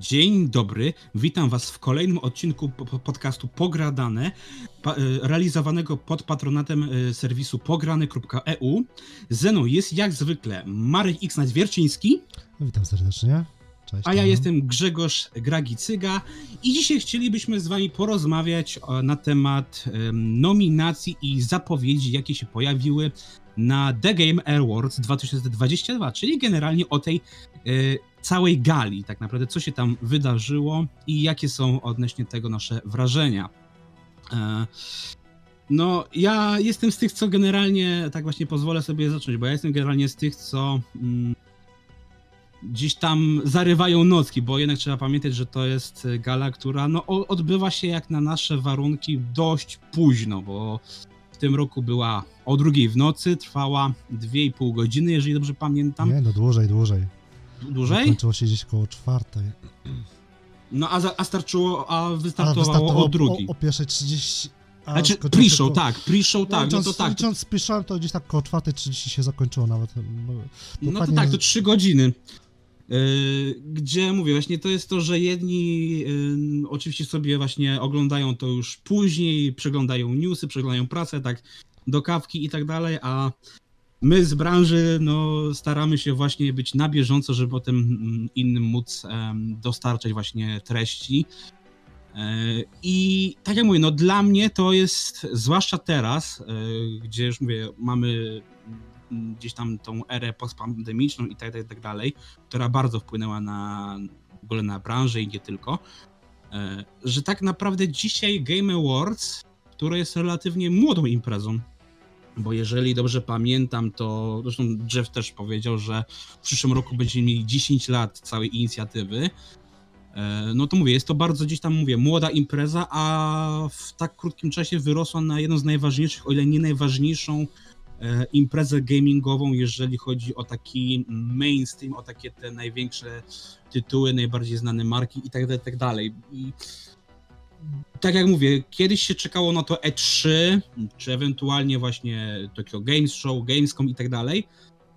Dzień dobry, witam Was w kolejnym odcinku podcastu Pogradane, realizowanego pod patronatem serwisu pograny.eu. Ze mną jest jak zwykle Marek X Wierciński. Witam serdecznie. Cześć, a ja jestem Grzegorz Gragicyga i dzisiaj chcielibyśmy z Wami porozmawiać na temat nominacji i zapowiedzi, jakie się pojawiły na The Game Awards 2022, czyli generalnie o tej całej gali, tak naprawdę, co się tam wydarzyło i jakie są odnośnie tego nasze wrażenia. E, no, ja jestem z tych, co generalnie, tak właśnie pozwolę sobie zacząć, bo ja jestem generalnie z tych, co mm, gdzieś tam zarywają nocki, bo jednak trzeba pamiętać, że to jest gala, która no, odbywa się jak na nasze warunki dość późno, bo w tym roku była o drugiej w nocy, trwała 2,5 godziny, jeżeli dobrze pamiętam. Nie, no dłużej, dłużej. Dłużej? Kończyło się gdzieś koło czwartej. No a, za, a starczyło, a wystartowało, a wystartowało o drugiej. O, o pierwszej 30... A znaczy pre-show, tak, pre-show, tak, licząc, no to tak. Licząc pre-show, to gdzieś tak koło 4.30 się zakończyło nawet. No to tak, to 3 godziny. Yy, gdzie mówię, właśnie to jest to, że jedni yy, oczywiście sobie właśnie oglądają to już później, przeglądają newsy, przeglądają pracę, tak do kawki i tak dalej, a my z branży no, staramy się właśnie być na bieżąco, żeby potem mm, innym móc dostarczać właśnie treści. E, I tak jak mówię, no dla mnie to jest, zwłaszcza teraz, e, gdzie już mówię, mamy mm, gdzieś tam tą erę postpandemiczną i tak, tak, tak dalej, która bardzo wpłynęła na w ogóle na branżę i nie tylko, e, że tak naprawdę dzisiaj Game Awards, które jest relatywnie młodą imprezą, bo jeżeli dobrze pamiętam, to zresztą Jeff też powiedział, że w przyszłym roku będziemy mieli 10 lat całej inicjatywy. E, no to mówię, jest to bardzo gdzieś tam, mówię, młoda impreza, a w tak krótkim czasie wyrosła na jedną z najważniejszych, o ile nie najważniejszą e, imprezę gamingową, jeżeli chodzi o taki mainstream, o takie te największe tytuły, najbardziej znane marki i tak dalej, tak dalej. Tak jak mówię, kiedyś się czekało na to E3, czy ewentualnie właśnie Tokyo Games Show, Gamescom i tak dalej.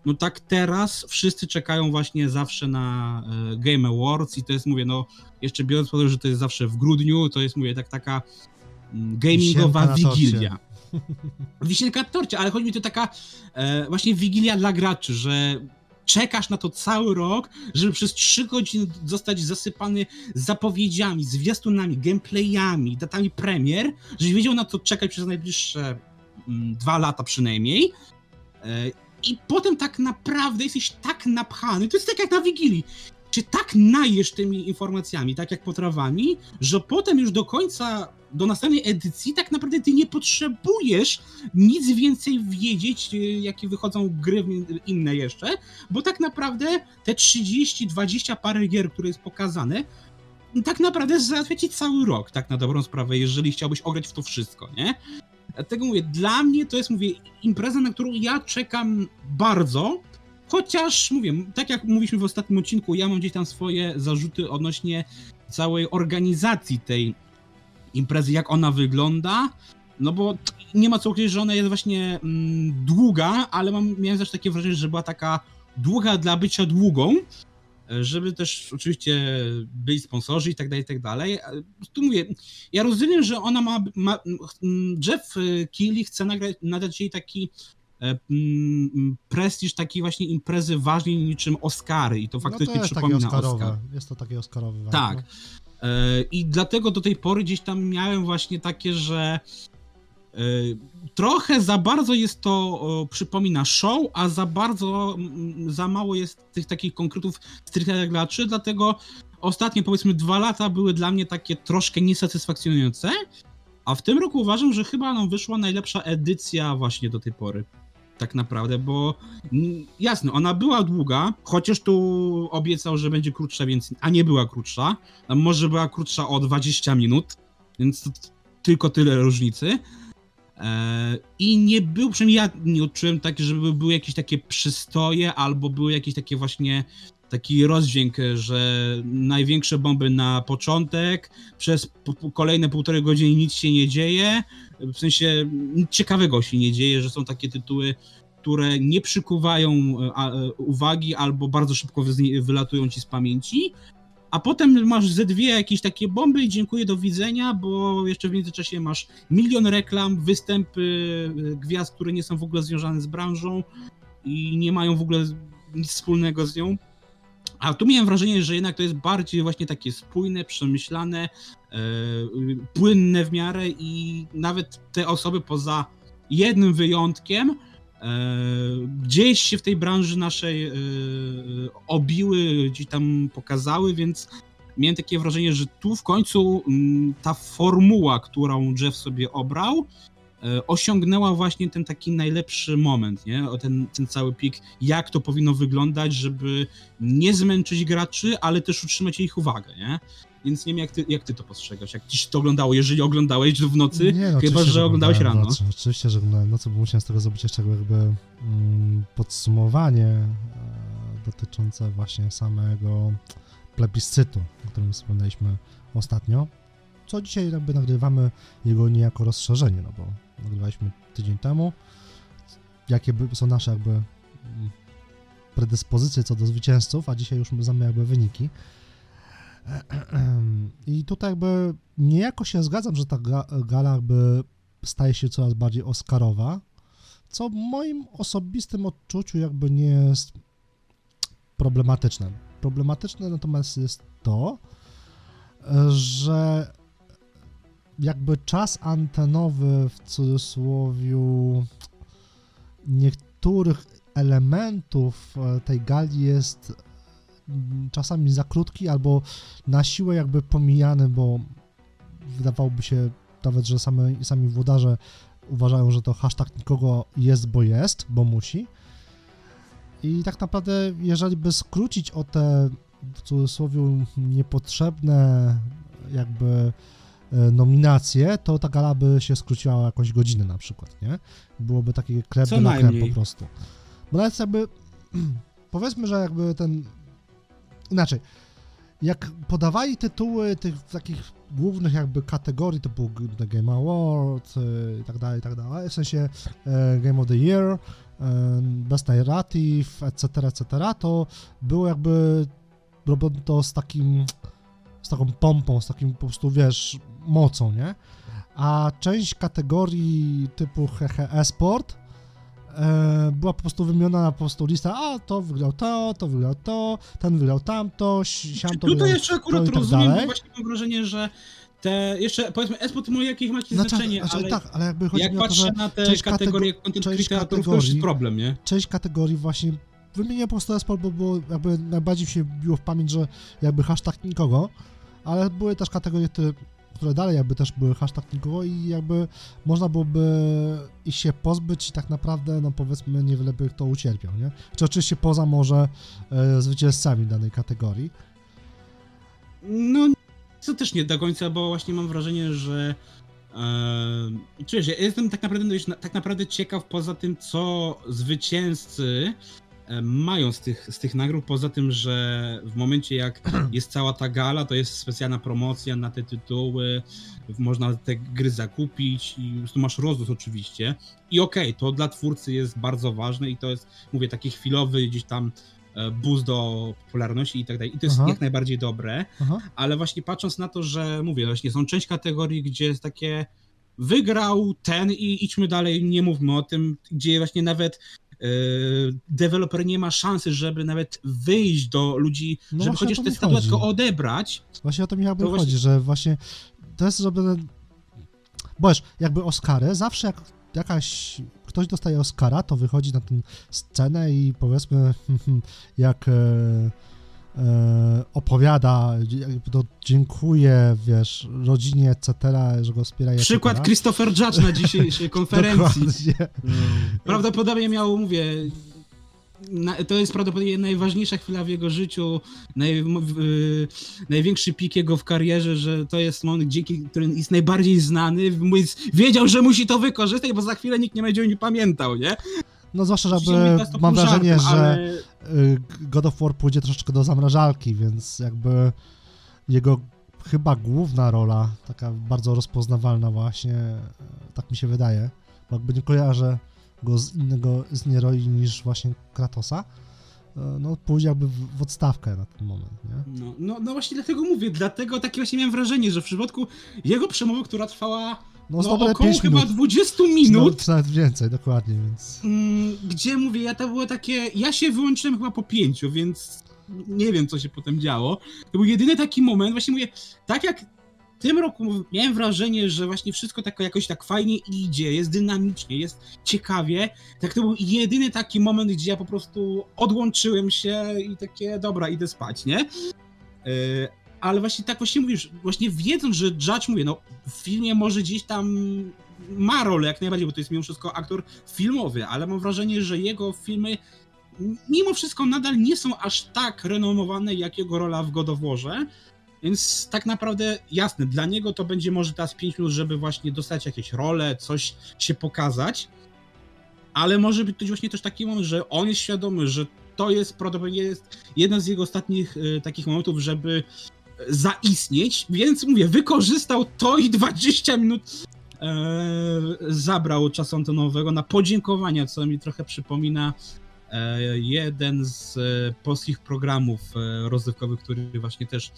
No tak teraz wszyscy czekają właśnie zawsze na e, Game Awards i to jest, mówię, no jeszcze biorąc pod uwagę, że to jest zawsze w grudniu, to jest, mówię, tak taka mm, gamingowa wigilia. Wisienka na torcie, ale chodzi mi to taka e, właśnie wigilia dla graczy, że czekasz na to cały rok, żeby przez 3 godziny zostać zasypany zapowiedziami, zwiastunami, gameplayami, datami premier, żebyś wiedział na to czekać przez najbliższe mm, dwa lata przynajmniej. E, I potem tak naprawdę jesteś tak napchany, to jest tak jak na Wigilii, czy tak najesz tymi informacjami, tak jak potrawami, że potem już do końca, do następnej edycji tak naprawdę ty nie potrzebujesz nic więcej wiedzieć, y, jakie wychodzą gry inne jeszcze, bo tak naprawdę te 30, 20 parę gier, które jest pokazane, tak naprawdę załatwia ci cały rok, tak na dobrą sprawę, jeżeli chciałbyś ograć w to wszystko, nie? Dlatego mówię, dla mnie to jest, mówię, impreza, na którą ja czekam bardzo, Chociaż mówię, tak jak mówiliśmy w ostatnim odcinku, ja mam gdzieś tam swoje zarzuty odnośnie całej organizacji tej imprezy, jak ona wygląda. No bo nie ma co ukryć, że ona jest właśnie mm, długa, ale mam, miałem też takie wrażenie, że była taka długa dla bycia długą, żeby też oczywiście być sponsorzy i tak dalej, i tak dalej. Tu mówię, ja rozumiem, że ona ma, ma Jeff Keighley chce nagrać, nadać jej taki E, mm, prestiż takiej właśnie imprezy ważniej niczym Oscary i to faktycznie no to jest przypomina Oscar. Jest to takie Oscarowe. Tak. No. I dlatego do tej pory gdzieś tam miałem właśnie takie, że e, trochę za bardzo jest to, przypomina show, a za bardzo, za mało jest tych takich konkretów stricte graczy, dlatego ostatnie powiedzmy dwa lata były dla mnie takie troszkę niesatysfakcjonujące, a w tym roku uważam, że chyba nam wyszła najlepsza edycja właśnie do tej pory tak naprawdę, bo jasne, ona była długa, chociaż tu obiecał, że będzie krótsza, więc, a nie była krótsza. Może była krótsza o 20 minut, więc tylko tyle różnicy. E, I nie był, przynajmniej ja nie odczułem tak, żeby były jakieś takie przystoje, albo były jakieś takie właśnie taki rozdźwięk, że największe bomby na początek, przez kolejne półtorej godziny nic się nie dzieje, w sensie nic ciekawego się nie dzieje, że są takie tytuły, które nie przykuwają e, e, uwagi albo bardzo szybko wylatują ci z pamięci, a potem masz ze dwie jakieś takie bomby i dziękuję, do widzenia, bo jeszcze w międzyczasie masz milion reklam, występy gwiazd, które nie są w ogóle związane z branżą i nie mają w ogóle nic wspólnego z nią. A tu miałem wrażenie, że jednak to jest bardziej właśnie takie spójne, przemyślane, e, płynne w miarę i nawet te osoby poza jednym wyjątkiem e, gdzieś się w tej branży naszej e, obiły, gdzieś tam pokazały, więc miałem takie wrażenie, że tu w końcu mm, ta formuła, którą Jeff sobie obrał, osiągnęła właśnie ten taki najlepszy moment, nie? O ten, ten cały pik, jak to powinno wyglądać, żeby nie zmęczyć graczy, ale też utrzymać ich uwagę, nie? Więc nie wiem, jak ty, jak ty to postrzegasz, jak ci się to oglądało, jeżeli oglądałeś w nocy, Nie, no, chyba, że oglądałeś rano. nocy. Oczywiście, że oglądałem nocy, bo musiałem z tego zrobić jeszcze jakby mm, podsumowanie e, dotyczące właśnie samego plebiscytu, o którym wspomnieliśmy ostatnio. Co dzisiaj jakby nagrywamy jego niejako rozszerzenie, no bo nagrywaliśmy tydzień temu. Jakie są nasze jakby mm, predyspozycje co do zwycięzców, a dzisiaj już znamy jakby wyniki. I tutaj jakby niejako się zgadzam, że ta ga- gala jakby staje się coraz bardziej oscarowa, co w moim osobistym odczuciu jakby nie jest problematyczne. Problematyczne natomiast jest to, że jakby czas antenowy w cudzysłowie niektórych elementów e, tej gali jest mm, czasami za krótki albo na siłę jakby pomijany, bo wydawałoby się nawet, że same, sami włodarze uważają, że to hashtag nikogo jest, bo jest, bo musi. I tak naprawdę, jeżeli by skrócić o te w cudzysłowie niepotrzebne jakby nominacje, to ta gala by się skróciła o jakąś godzinę na przykład, nie? Byłoby takie klep Co creme najmniej. po prostu. Bo nawet jakby, powiedzmy, że jakby ten, inaczej, jak podawali tytuły tych takich głównych jakby kategorii typu The Game Award e, i tak dalej, i tak dalej, w sensie e, Game of the Year, e, Best Narrative, etc., etc., to było jakby robione to z takim, taką pompą, z takim po prostu, wiesz, mocą, nie? A część kategorii typu hehe e-sport e, była po prostu wymieniona na po prostu lista, a to wygrał to, to wygrał to, ten wygrał tamto, siam to Tutaj jeszcze akurat to tak rozumiem, dalej. bo właśnie mam wrażenie, że te, jeszcze powiedzmy, esport ma jakieś macie Znaczy, znaczenie, znaczy, ale tak, ale jakby chodzi jak mi o to, patrzę że na te część kategorie katego- content creatorów, to już jest problem, nie? część kategorii właśnie wymienię po prostu e-sport, bo było jakby najbardziej mi się biło w pamięć, że jakby hashtag nikogo, ale były też kategorie, te, które dalej jakby też były hashtag nikogo i jakby można byłoby ich się pozbyć i tak naprawdę, no powiedzmy, niewiele by kto ucierpiał, nie? Czy oczywiście poza może e, zwycięzcami danej kategorii. No, to też nie do końca, bo właśnie mam wrażenie, że e, czujesz, ja jestem tak naprawdę, tak naprawdę ciekaw poza tym, co zwycięzcy mają z tych, z tych nagród, poza tym, że w momencie jak jest cała ta gala, to jest specjalna promocja na te tytuły, można te gry zakupić i prostu masz rozrost oczywiście. I okej, to dla twórcy jest bardzo ważne i to jest, mówię, taki chwilowy gdzieś tam e, boost do popularności i tak dalej. I to jest Aha. jak najbardziej dobre Aha. ale właśnie patrząc na to, że mówię, właśnie są część kategorii, gdzie jest takie wygrał ten i idźmy dalej, nie mówmy o tym, gdzie właśnie nawet deweloper nie ma szansy, żeby nawet wyjść do ludzi, No żeby chociaż tę statuetkę odebrać. Właśnie o to mi To chodzi, właśnie- że właśnie to jest zrobione. Bo wiesz, jakby Oscary, zawsze jak jakaś. Ktoś dostaje Oscara, to wychodzi na tę scenę i powiedzmy, jak e, e, opowiada, jakby to dziękuję, wiesz, rodzinie, etc., że go wspiera. etc. Przykład Christopher Judge na dzisiejszej konferencji. Dokładnie. Prawdopodobnie miał, mówię, na, to jest prawdopodobnie najważniejsza chwila w jego życiu, naj, m- w, y, największy pik jego w karierze, że to jest moment, dzięki którym jest najbardziej znany, wiedział, że musi to wykorzystać, bo za chwilę nikt nie będzie o nim pamiętał, nie? No zwłaszcza, że Oczywiście jakby mówię to z mam wrażenie, żartem, że ale- y, God of War pójdzie troszeczkę do zamrażalki, więc jakby jego chyba główna rola, taka bardzo rozpoznawalna właśnie, e, tak mi się wydaje, bo jakby nie kojarzę go z innego, z innej roli niż właśnie Kratosa, e, no pójść jakby w, w odstawkę na ten moment, nie? No, no, no właśnie dlatego mówię, dlatego takie właśnie miałem wrażenie, że w przypadku jego przemowy, która trwała No, no, około 5 chyba minut. 20 Czy minut, nawet, czy nawet więcej, dokładnie, więc... mm, gdzie mówię, ja to było takie, ja się wyłączyłem chyba po pięciu, więc nie wiem co się potem działo. To był jedyny taki moment, właśnie mówię, tak jak w tym roku miałem wrażenie, że właśnie wszystko tak jakoś tak fajnie idzie, jest dynamicznie, jest ciekawie, tak to był jedyny taki moment, gdzie ja po prostu odłączyłem się i takie, dobra, idę spać, nie? Yy, ale właśnie tak właśnie mówisz, właśnie wiedząc, że Judge, mówię, no w filmie może gdzieś tam ma rolę jak najbardziej, bo to jest mimo wszystko aktor filmowy, ale mam wrażenie, że jego filmy mimo wszystko nadal nie są aż tak renomowane jak jego rola w God of Warze, więc tak naprawdę jasne, dla niego to będzie może teraz 5 minut, żeby właśnie dostać jakieś role, coś się pokazać, ale może być to właśnie też taki moment, że on jest świadomy, że to jest prawdopodobnie jest jeden z jego ostatnich e, takich momentów, żeby zaistnieć, więc mówię, wykorzystał to i 20 minut e, zabrał czasu antenowego na podziękowania, co mi trochę przypomina e, jeden z polskich programów e, rozrywkowych, który właśnie też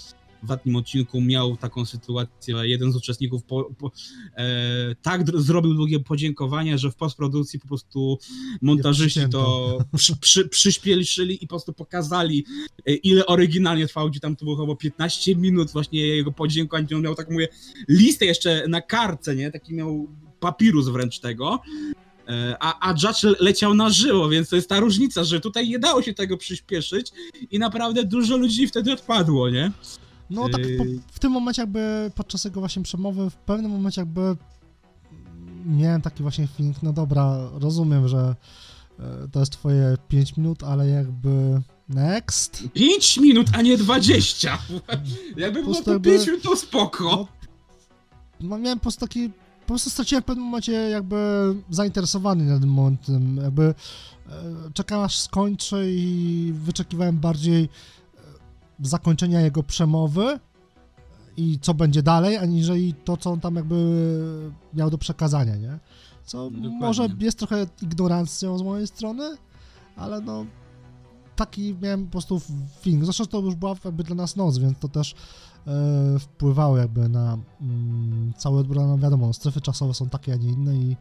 w ostatnim odcinku miał taką sytuację, jeden z uczestników po, po, e, tak dr- zrobił długie podziękowania, że w postprodukcji po prostu montażyści to przy, przy, przyspieszyli i po prostu pokazali, e, ile oryginalnie trwało, gdzie tam to było chyba 15 minut właśnie jego podziękowań, gdzie on miał tak mówię, listę jeszcze na kartce, nie? Taki miał papirus wręcz tego. E, A, a Judge le- leciał na żyło, więc to jest ta różnica, że tutaj nie dało się tego przyspieszyć i naprawdę dużo ludzi wtedy odpadło, nie? No tak po, Yy. w tym momencie jakby podczas jego właśnie przemowy, w pewnym momencie jakby miałem taki właśnie feeling, no dobra, rozumiem, że e, to jest twoje 5 minut, ale jakby next. 5 minut, a nie 20! Jakby było jakby- 5 minut, to spoko. No, no miałem po prostu taki, po prostu straciłem w pewnym momencie jakby zainteresowany na tym momentem, jakby e, czekałem aż skończy i wyczekiwałem bardziej zakończenia jego przemowy i co będzie dalej, aniżeli to, co on tam jakby miał do przekazania, nie? Co Dokładnie. może jest trochę ignorancją z mojej strony, ale no taki miałem po prostu feeling. Zresztą to już była jakby dla nas noc, więc to też e, wpływało jakby na mm, cały odbiór, no wiadomo, strefy czasowe są takie, a nie inne i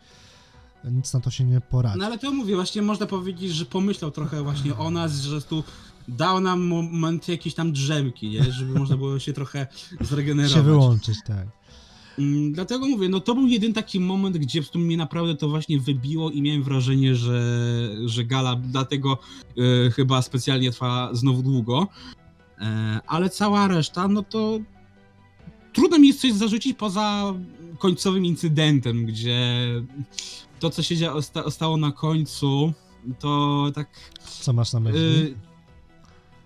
nic na to się nie poradzi. No ale to mówię, właśnie można powiedzieć, że pomyślał trochę właśnie o nas, że tu dał nam moment jakieś tam drzemki, nie? Żeby można było się trochę zregenerować. się wyłączyć, tak. Mm, Dlatego mówię, no to był jeden taki moment, gdzie w sumie mnie naprawdę to właśnie wybiło i miałem wrażenie, że, że gala dlatego e, chyba specjalnie trwa znowu długo. E, ale cała reszta, no to trudno mi jest coś zarzucić poza końcowym incydentem, gdzie to, co się dzia- sta- stało na końcu, to tak Co masz na myśli? Y,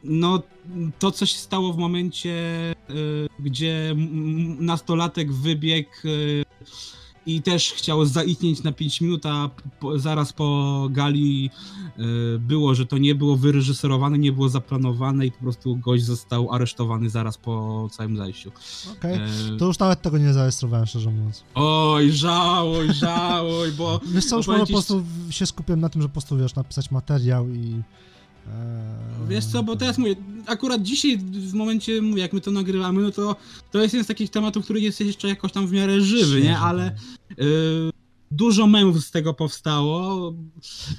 No, to co się stało w momencie, y, gdzie nastolatek wybiegł y, i też chciał zaistnieć na 5 minut, a po, zaraz po gali y, było, że to nie było wyreżyserowane, nie było zaplanowane i po prostu gość został aresztowany zaraz po całym zajściu. Okej. E, To już nawet tego nie zarejestrowałem, szczerze mówiąc. Oj, żałuj, żałuj, bo Wiesz co, już bo po prostu się skupiłem na tym, że po prostu, wiesz, napisać materiał i... e, Wiesz co, bo teraz mówię, akurat dzisiaj w momencie, mówię, jak my to nagrywamy, no to to jest jeden z takich tematów, który jest jeszcze jakoś tam w miarę żywy, nie? Ale tak. y, dużo memów z tego powstało.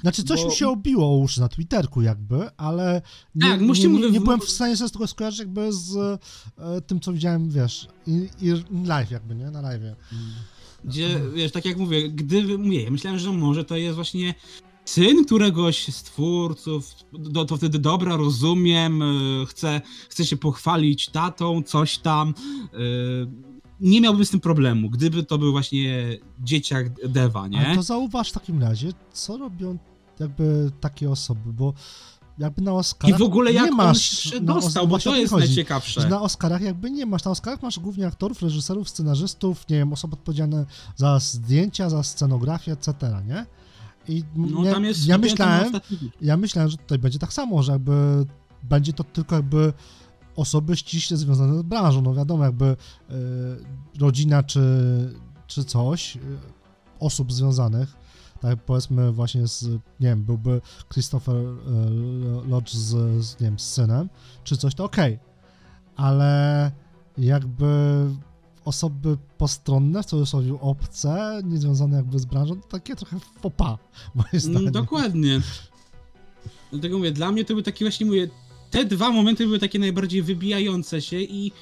Znaczy, coś bo- mi się obiło o uszy na Twitterku jakby, ale nie, Tak, nie, nie, nie byłem w stanie sobie tego skojarzyć jakby z e, tym, co widziałem, wiesz, i, i live jakby, nie? Na live. Gdzie, wiesz, tak jak mówię, gdyby, mówię, ja myślałem, że może to jest właśnie syn któregoś z twórców, do, to wtedy dobra, rozumiem, chcę, chcę się pochwalić tatą, coś tam. y, Nie miałbym z tym problemu, gdyby to był właśnie dzieciak Deva, nie? Ale to zauważ w takim razie, co robią jakby takie osoby, bo jakby na I Oscarach w ogóle jak nie on masz... na Os- dostał, bo to jest chodzi, najciekawsze. Na Oscarach jakby nie masz. Na Oscarach masz głównie aktorów, reżyserów, scenarzystów, nie wiem, osoby odpowiedzialne za zdjęcia, za scenografię, etc., nie? I No ja, tam jest ja myślałem, ja myślałem, że tutaj będzie tak samo, że jakby będzie to tylko jakby osoby ściśle związane z branżą, no wiadomo, jakby e, rodzina czy, czy coś, e, osób związanych, Tak powiedzmy właśnie z, nie wiem, byłby Christopher e, Lodge z, z, nie wiem, z synem, czy coś, to okej. Ale jakby osoby postronne, w cudzysłowie obce, niezwiązane jakby z branżą, to takie trochę fopa, moim Mm, zdaniem. Dokładnie. Dlatego mówię, dla mnie to były takie właśnie, mówię, te dwa momenty były takie najbardziej wybijające się i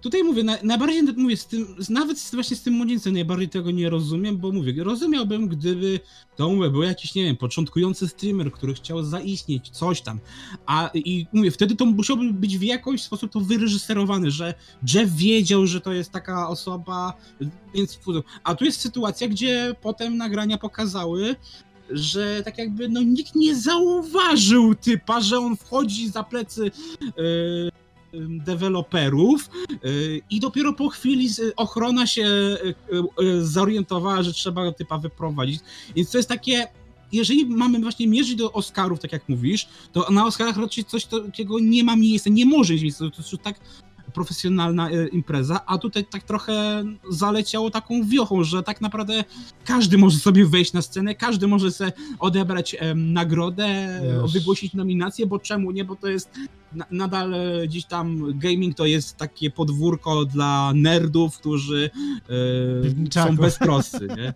tutaj mówię, na, najbardziej mówię, z tym, nawet właśnie z tym młodzieńcem najbardziej tego nie rozumiem, bo mówię, rozumiałbym, gdyby to mówię, był jakiś, nie wiem, początkujący streamer, który chciał zaistnieć, coś tam, a i mówię, wtedy to musiałby być w jakiś sposób to wyreżyserowane, że Jeff wiedział, że to jest taka osoba, więc a tu jest sytuacja, gdzie potem nagrania pokazały, że tak jakby no nikt nie zauważył typa, że on wchodzi za plecy yy, deweloperów yy, i dopiero po chwili ochrona się yy, yy, zorientowała, że trzeba typa wyprowadzić. Więc to jest takie jeżeli mamy właśnie mierzyć do Oscarów, tak jak mówisz, to na Oscarach raczej coś takiego nie ma miejsca, nie może mieć miejsca, to jest tak profesjonalna e, impreza, a tutaj tak trochę zaleciało taką wiochą, że tak naprawdę każdy może sobie wejść na scenę, każdy może sobie odebrać em, nagrodę, Wiesz. wygłosić nominację, bo czemu nie, bo to jest na, nadal e, gdzieś tam gaming to jest takie podwórko dla nerdów, którzy e, są beztroscy, nie?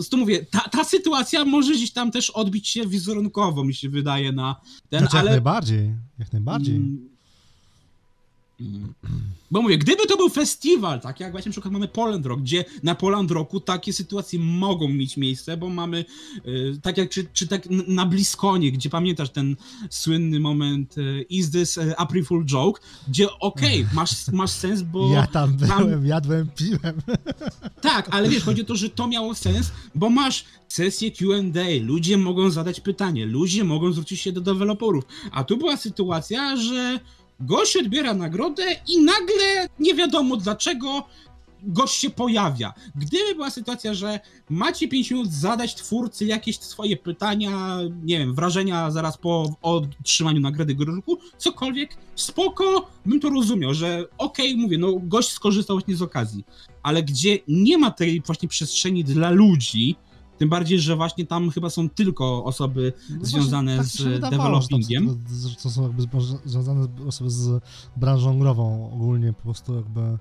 Z tu mówię, ta, ta sytuacja może gdzieś tam też odbić się wizerunkowo, mi się wydaje, na ten, Znaczy, jak ale... najbardziej, jak najbardziej. Mm. Bo mówię, gdyby to był festiwal, tak jak właśnie na przykład mamy Poland Rock, gdzie na Poland Rocku takie sytuacje mogą mieć miejsce, bo mamy, y, tak jak czy, czy tak na Bliskonie, gdzie pamiętasz ten słynny moment y, Is this April Fool joke, gdzie okej, masz, masz sens, bo... ja tam tam- byłem, jadłem, piłem. Tak, ale wiesz, chodzi o to, że to miało sens, bo masz sesję Q&A, ludzie mogą zadać pytanie, ludzie mogą zwrócić się do deweloperów, a tu była sytuacja, że gość odbiera nagrodę i nagle nie wiadomo dlaczego gość się pojawia. Gdyby była sytuacja, że macie 5 minut zadać twórcy jakieś swoje pytania, nie wiem, wrażenia zaraz po otrzymaniu nagrody Górniku, cokolwiek, spoko, bym to rozumiał, że okej, mówię, no gość skorzystał właśnie z okazji, ale gdzie nie ma tej właśnie przestrzeni dla ludzi, tym bardziej, że właśnie tam chyba są tylko osoby No związane tak z wydawało, że developingiem. To, to, to są jakby związane osoby z branżą grową ogólnie, po prostu jakby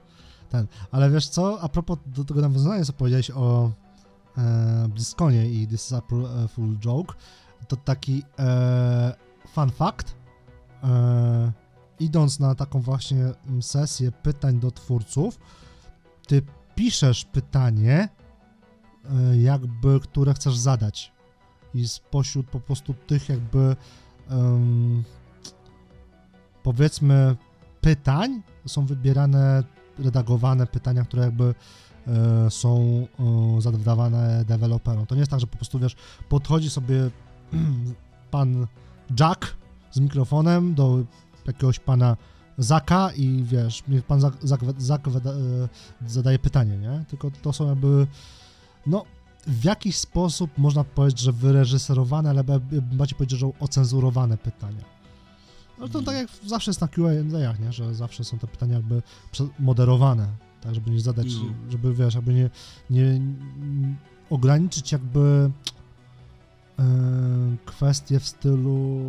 ten. Ale wiesz co, a propos do tego nawiązania, co powiedziałeś o e, Bliskonie i This is April e, Full Joke, to taki e, fun fact, e, idąc na taką właśnie sesję pytań do twórców, ty piszesz pytanie, jakby, które chcesz zadać i spośród po prostu tych jakby em, powiedzmy pytań są wybierane, redagowane pytania, które jakby e, są e, zadawane deweloperom. To nie jest tak, że po prostu wiesz, podchodzi sobie pan Jack z mikrofonem do jakiegoś pana Zaka i wiesz, niech pan Zak, Zak, Zak e, zadaje pytanie, nie? Tylko to są jakby no w jakiś sposób można powiedzieć, że wyreżyserowane, ale ba- bardziej powiedzieć, że ocenzurowane pytania. No to tak jak zawsze jest na Q&A, nie? Że zawsze są te pytania jakby moderowane, tak żeby nie zadać, No. żeby wiesz, jakby nie, nie, nie ograniczyć jakby e, kwestie w stylu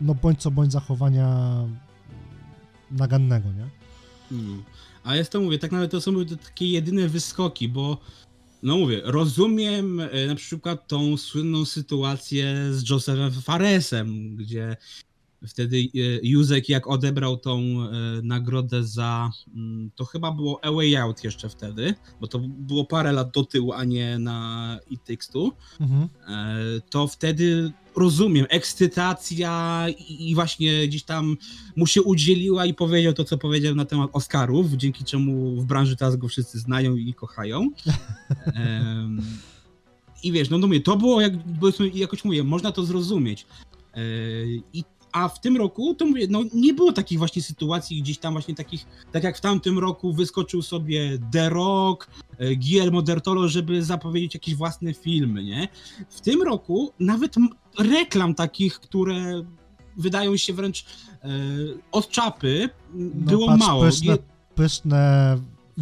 no bądź co bądź zachowania nagannego, nie? No. A jest to mówię, tak nawet to są takie jedyne wyskoki, bo no mówię, rozumiem e, na przykład tą słynną sytuację z Josephem Faresem, gdzie wtedy e, Józek jak odebrał tą e, nagrodę za, mm, to chyba było A Way Out jeszcze wtedy, bo to było parę lat do tyłu, a nie na It Takes Two, Mhm. to wtedy rozumiem, ekscytacja i, i właśnie gdzieś tam mu się udzieliła i powiedział to, co powiedział na temat Oscarów, dzięki czemu w branży teraz go wszyscy znają i kochają. Em, I wiesz, no, no mówię, to było, jak, jakoś mówię, można to zrozumieć. E, I a w tym roku, to mówię, no nie było takich właśnie sytuacji gdzieś tam właśnie takich, tak jak w tamtym roku wyskoczył sobie The Rock, e, Guillermo del Toro, żeby zapowiedzieć jakieś własne filmy, nie? W tym roku nawet reklam takich, które wydają się wręcz e, od czapy, No, było patrz, mało. Pyszne, pyszne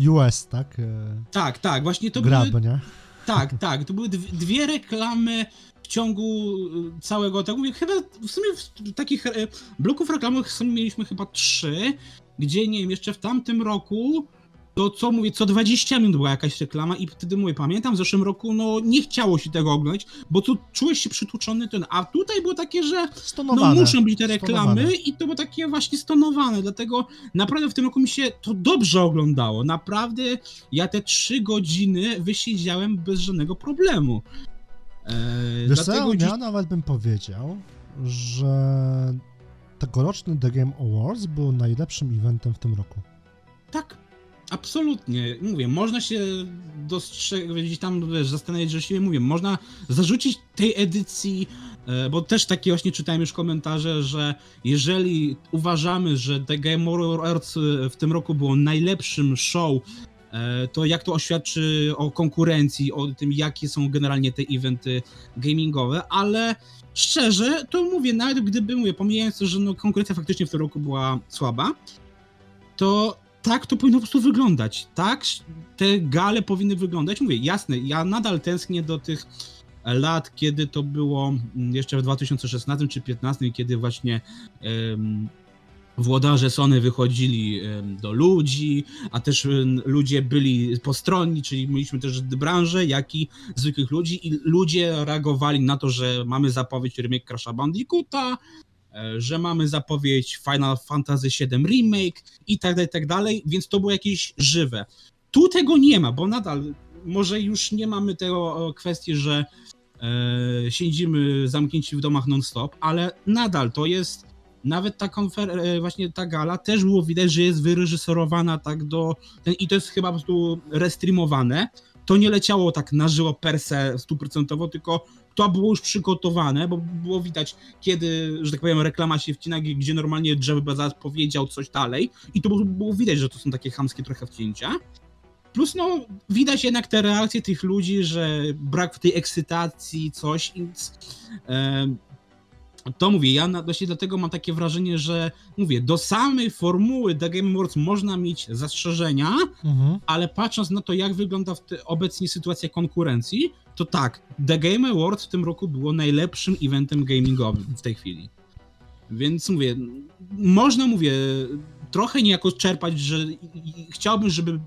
US, tak? E, tak, tak, właśnie to były Grab, nie? Tak, tak. To były dwie, reklamy w ciągu y, całego tego. Mówię, chyba w sumie w takich e, bloków reklamowych w sumie mieliśmy chyba trzy, gdzie nie wiem, jeszcze w tamtym roku. To co mówię, co 20 minut była jakaś reklama i wtedy mówię, pamiętam w zeszłym roku, no nie chciało się tego oglądać, bo tu czułeś się przytłuczony ten, a tutaj było takie, że no Stonowane. muszą być te reklamy Stonowane. i to było takie właśnie stonowane, dlatego naprawdę w tym roku mi się to dobrze oglądało. Naprawdę ja te trzy godziny wysiedziałem bez żadnego problemu. Eee, Wiesz co, dlatego dziś... ja nawet bym powiedział, że tegoroczny The Game Awards był najlepszym eventem w tym roku. Tak, absolutnie. Mówię, można się dostrzegać, gdzieś tam wiesz, zastanawiać, że się mówię, można zarzucić tej edycji, e, bo też takie właśnie czytałem już komentarze, że jeżeli uważamy, że The Game Awards e, w tym roku było najlepszym show, e, to jak to oświadczy o konkurencji, o tym, jakie są generalnie te eventy gamingowe, ale szczerze, to mówię, nawet gdyby, mówię, pomijając to, że no, konkurencja faktycznie w tym roku była słaba, to tak to powinno po prostu wyglądać. Tak te gale powinny wyglądać. Mówię, jasne, ja nadal tęsknię do tych lat, kiedy to było mm, jeszcze w 2016 czy 2015, kiedy właśnie em, włodarze Sony wychodzili do ludzi, a też ludzie byli postronni, czyli mieliśmy też branżę, jak i zwykłych ludzi i ludzie reagowali na to, że mamy zapowiedź remake Crash'a Bandicoota, że mamy zapowiedź Final Fantasy VII Remake i tak dalej, tak dalej, więc to było jakieś żywe. Tu tego nie ma, bo nadal może już nie mamy tego e, kwestii, że e, siedzimy zamknięci w domach non-stop, ale nadal to jest nawet ta konfer- e, właśnie ta gala też było widać, że jest wyreżyserowana tak do ten, i to jest chyba po prostu restreamowane. To nie leciało tak na żywo per se stuprocentowo, tylko to było już przygotowane, bo było widać, kiedy, że tak powiem, reklama się wcina, gdzie normalnie by zaraz powiedział coś dalej i to było, widać, że to są takie chamskie trochę wcięcia. Plus, no, widać jednak te reakcje tych ludzi, że brak tej ekscytacji, coś, więc to mówię, ja właśnie dlatego mam takie wrażenie, że mówię, do samej formuły The Game Awards można mieć zastrzeżenia, Mhm. ale patrząc na to, jak wygląda obecnie sytuacja konkurencji, to tak, The Game Awards w tym roku było najlepszym eventem gamingowym w tej chwili. Więc mówię, można, mówię, trochę niejako czerpać, że chciałbym, żeby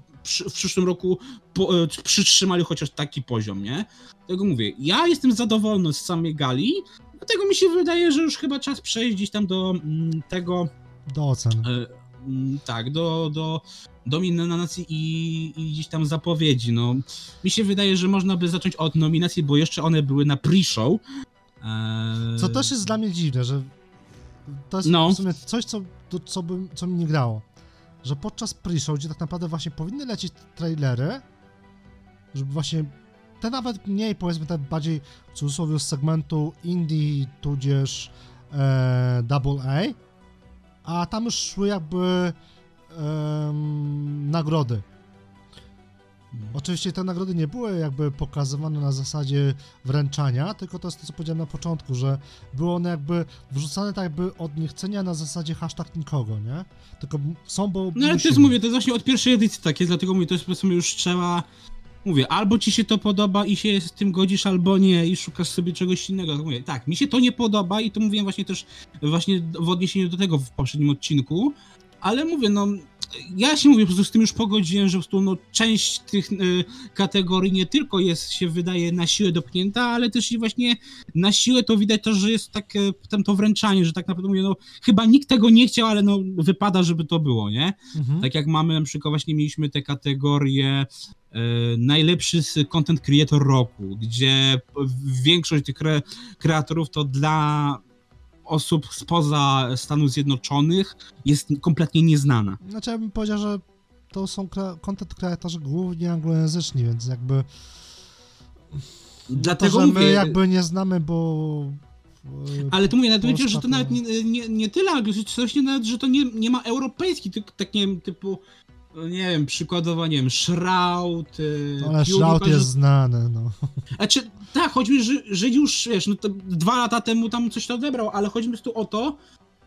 w przyszłym roku po, e, przytrzymali chociaż taki poziom, nie? Tego mówię, ja jestem zadowolony z samej gali, dlatego mi się wydaje, że już chyba czas przejść gdzieś tam do mm, tego, Do ocen. E, mm, tak, do, do dominacji i, i gdzieś tam zapowiedzi. No, mi się wydaje, że można by zacząć od nominacji, bo jeszcze one były na pre-show. E, Co też jest dla mnie dziwne, że to jest No. w sumie coś, co, to, co, by, co mi nie grało. Że podczas pre-show, gdzie tak naprawdę właśnie powinny lecieć trailery, żeby właśnie te nawet mniej, powiedzmy, te bardziej w cudzysłowie z segmentu indie, tudzież e, double A, a tam już szły jakby em, nagrody. Oczywiście te nagrody nie były jakby pokazywane na zasadzie wręczania, tylko to jest to, co powiedziałem na początku, że były one jakby wrzucane tak jakby od niechcenia na zasadzie hashtag nikogo, nie? Tylko są, bo No ale musimy. mówię, to jest właśnie od pierwszej edycji tak jest, dlatego mówię, to jest po prostu już trzeba... Mówię, albo ci się to podoba i się z tym godzisz, albo nie i szukasz sobie czegoś innego. Tak Mówię, tak, mi się to nie podoba i to mówiłem właśnie też właśnie w odniesieniu do tego w poprzednim odcinku, ale mówię, no ja się mówię, po prostu z tym już pogodziłem, że po prostu no, część tych y, kategorii nie tylko jest, się wydaje, na siłę dopchnięta, ale też i właśnie na siłę to widać to, że jest takie tam to wręczanie, że tak naprawdę mówię, no chyba nikt tego nie chciał, ale no wypada, żeby to było, nie? Mhm. Tak jak mamy na przykład właśnie mieliśmy te kategorie e, najlepszy content creator roku, gdzie większość tych kre, kreatorów to dla osób spoza Stanów Zjednoczonych jest kompletnie nieznana. Znaczy ja bym powiedział, że to są content kreatorzy głównie anglojęzyczni, więc jakby Dlatego to, że mówię, my jakby nie znamy, bo e, ale to mówię, nawet wiecie, że to nawet nie, nie, nie tyle nie nawet, że to nie, nie ma europejski, tylko tak nie wiem, typu nie wiem, przykładowo, nie wiem, Shroud, y, ale Pure, Shroud że- jest znany, no. Znaczy, tak, chodzi mi, że, że już, wiesz, no to dwa lata temu tam coś to odebrał, ale chodzi mi tu o to,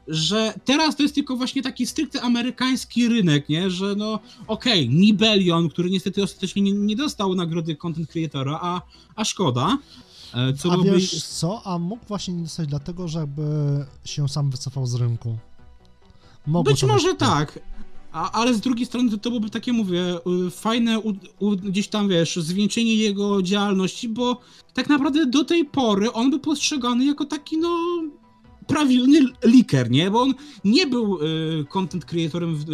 że teraz to jest tylko właśnie taki stricte amerykański rynek, nie? Że no okej, okay, Nibelion, który niestety ostatecznie nie, nie dostał nagrody content creatora, a, a szkoda. E, co a byłoby... wiesz co, a mógł właśnie nie dostać dlatego, żeby się sam wycofał z rynku. Mogło Być może tak. A, ale z drugiej strony to, to byłoby takie, mówię, y, fajne u, u, gdzieś tam, wiesz, zwieńczenie jego działalności, bo tak naprawdę do tej pory on był postrzegany jako taki, no, prawilny liker, nie? Bo on nie był y, content creatorem w,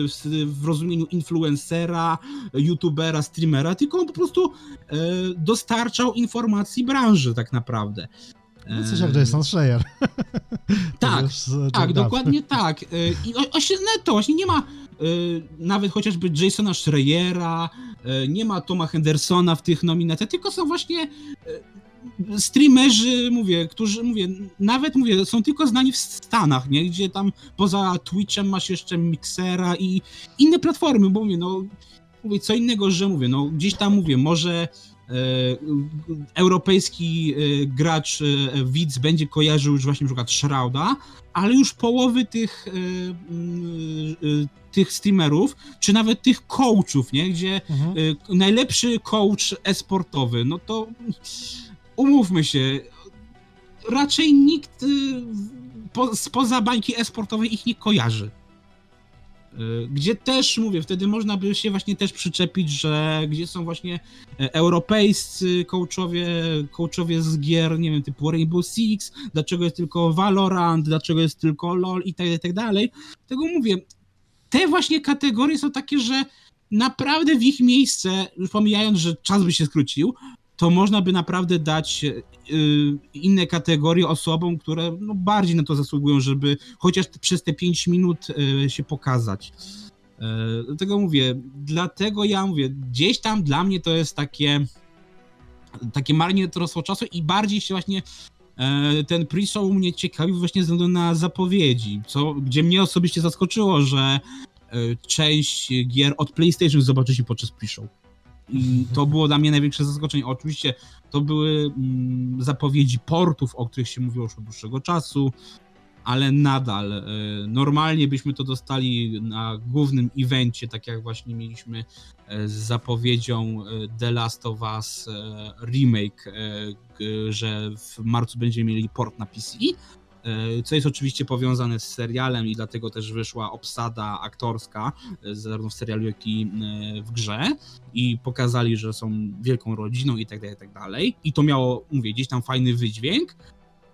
w, rozumieniu influencera, youtubera, streamera, tylko on po prostu y, dostarczał informacji branży tak naprawdę. No coś jak Jason Schreier. tak, tak, dokładnie tak. I właśnie no to właśnie nie ma nawet chociażby Jasona Schreiera, nie ma Toma Hendersona w tych nominacjach, tylko są właśnie streamerzy, mówię, którzy, mówię, nawet, mówię, są tylko znani w Stanach, nie? Gdzie tam poza Twitchem masz jeszcze Mixera i inne platformy, bo mówię, no, mówię, co innego, że mówię, no, gdzieś tam mówię, może e, europejski e, gracz, e, widz będzie kojarzył już właśnie na przykład Shrouda, ale już połowy tych, e, e, tych streamerów, czy nawet tych coachów, nie? Gdzie mhm. E, najlepszy coach esportowy, no to umówmy się, raczej nikt po, spoza bańki esportowej ich nie kojarzy. Y, gdzie też, mówię, wtedy można by się właśnie też przyczepić, że gdzie są właśnie e, europejscy coachowie, coachowie z gier, nie wiem, typu Rainbow Six, dlaczego jest tylko Valorant, dlaczego jest tylko LoL i tak, i tak dalej. Tego mówię, te właśnie kategorie są takie, że naprawdę w ich miejsce, już pomijając, że czas by się skrócił, to można by naprawdę dać e, inne kategorie osobom, które no, bardziej na to zasługują, żeby chociaż przez te 5 minut e, się pokazać. E, dlatego mówię, dlatego ja mówię, gdzieś tam dla mnie to jest takie takie marnotrawstwo czasu i bardziej się właśnie ten pre-show mnie ciekawił właśnie ze względu na zapowiedzi, co, gdzie mnie osobiście zaskoczyło, że część gier od PlayStation zobaczyliśmy podczas pre-show. I to było dla mnie największe zaskoczenie. Oczywiście to były mm, zapowiedzi portów, o których się mówiło już od dłuższego czasu, ale nadal e, normalnie byśmy to dostali na głównym evencie, tak jak właśnie mieliśmy e, z zapowiedzią e, The Last of Us remake, że w marcu będziemy mieli port na PC co jest oczywiście powiązane z serialem i dlatego też wyszła obsada aktorska, e, zarówno w serialu, jak i e, w grze i pokazali, że są wielką rodziną i tak dalej, i tak dalej. I to miało, mówię, gdzieś tam fajny wydźwięk,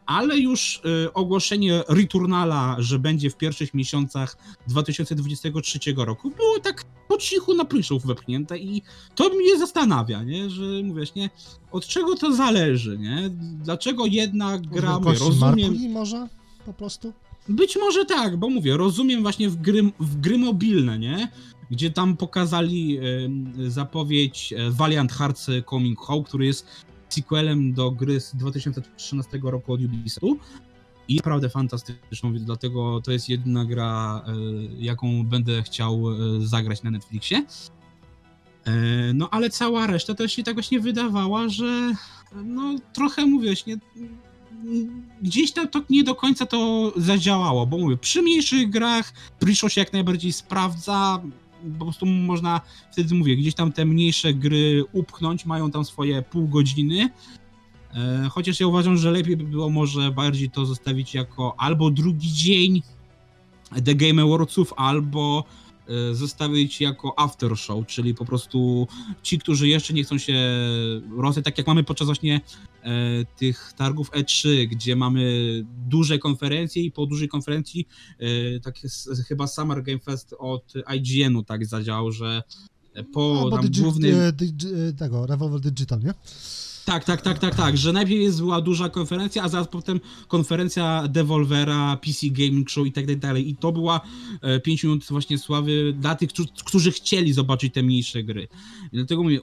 ale już ogłoszenie Returnala, że będzie w pierwszych miesiącach 2023 roku, było tak po cichu na pryszów wepchnięte i to mnie zastanawia, nie? że mówisz, nie, od czego to zależy, nie? Dlaczego jedna gra, mówię, rozumiem... może po prostu? Być może tak, bo mówię, rozumiem właśnie w gry, w gry mobilne, nie? Gdzie tam pokazali y, zapowiedź e, Valiant Hearts Coming Home, który jest sequelem do gry z 2013 roku od Ubisoftu. I naprawdę fantastyczną, dlatego to jest jedna gra, e, jaką będę chciał e, zagrać na Netflixie. E, no ale cała reszta też się tak właśnie wydawała, że no trochę mówię, nie, gdzieś tam to nie do końca to zadziałało, bo mówię, przy mniejszych grach Prisho się jak najbardziej sprawdza, po prostu można wtedy mówię, gdzieś tam te mniejsze gry upchnąć, mają tam swoje pół godziny, chociaż ja uważam, że lepiej by było może bardziej to zostawić jako albo drugi dzień The Game Awardsów, albo e, zostawić jako after show, czyli po prostu ci, którzy jeszcze nie chcą się rozwijać, tak jak mamy podczas właśnie e, tych targów E3, gdzie mamy duże konferencje i po dużej konferencji e, tak jest, chyba Summer Game Fest od IGN-u tak zadziałał, że po no, tam digi- głównym... Digi- tego, Revolver Digital, nie? Tak, tak, tak, tak, tak, że najpierw jest była duża konferencja, a zaraz potem konferencja Devolvera, PC Gaming Show i tak dalej. I to była 5 e, minut właśnie sławy dla tych, którzy chcieli zobaczyć te mniejsze gry. I dlatego mówię,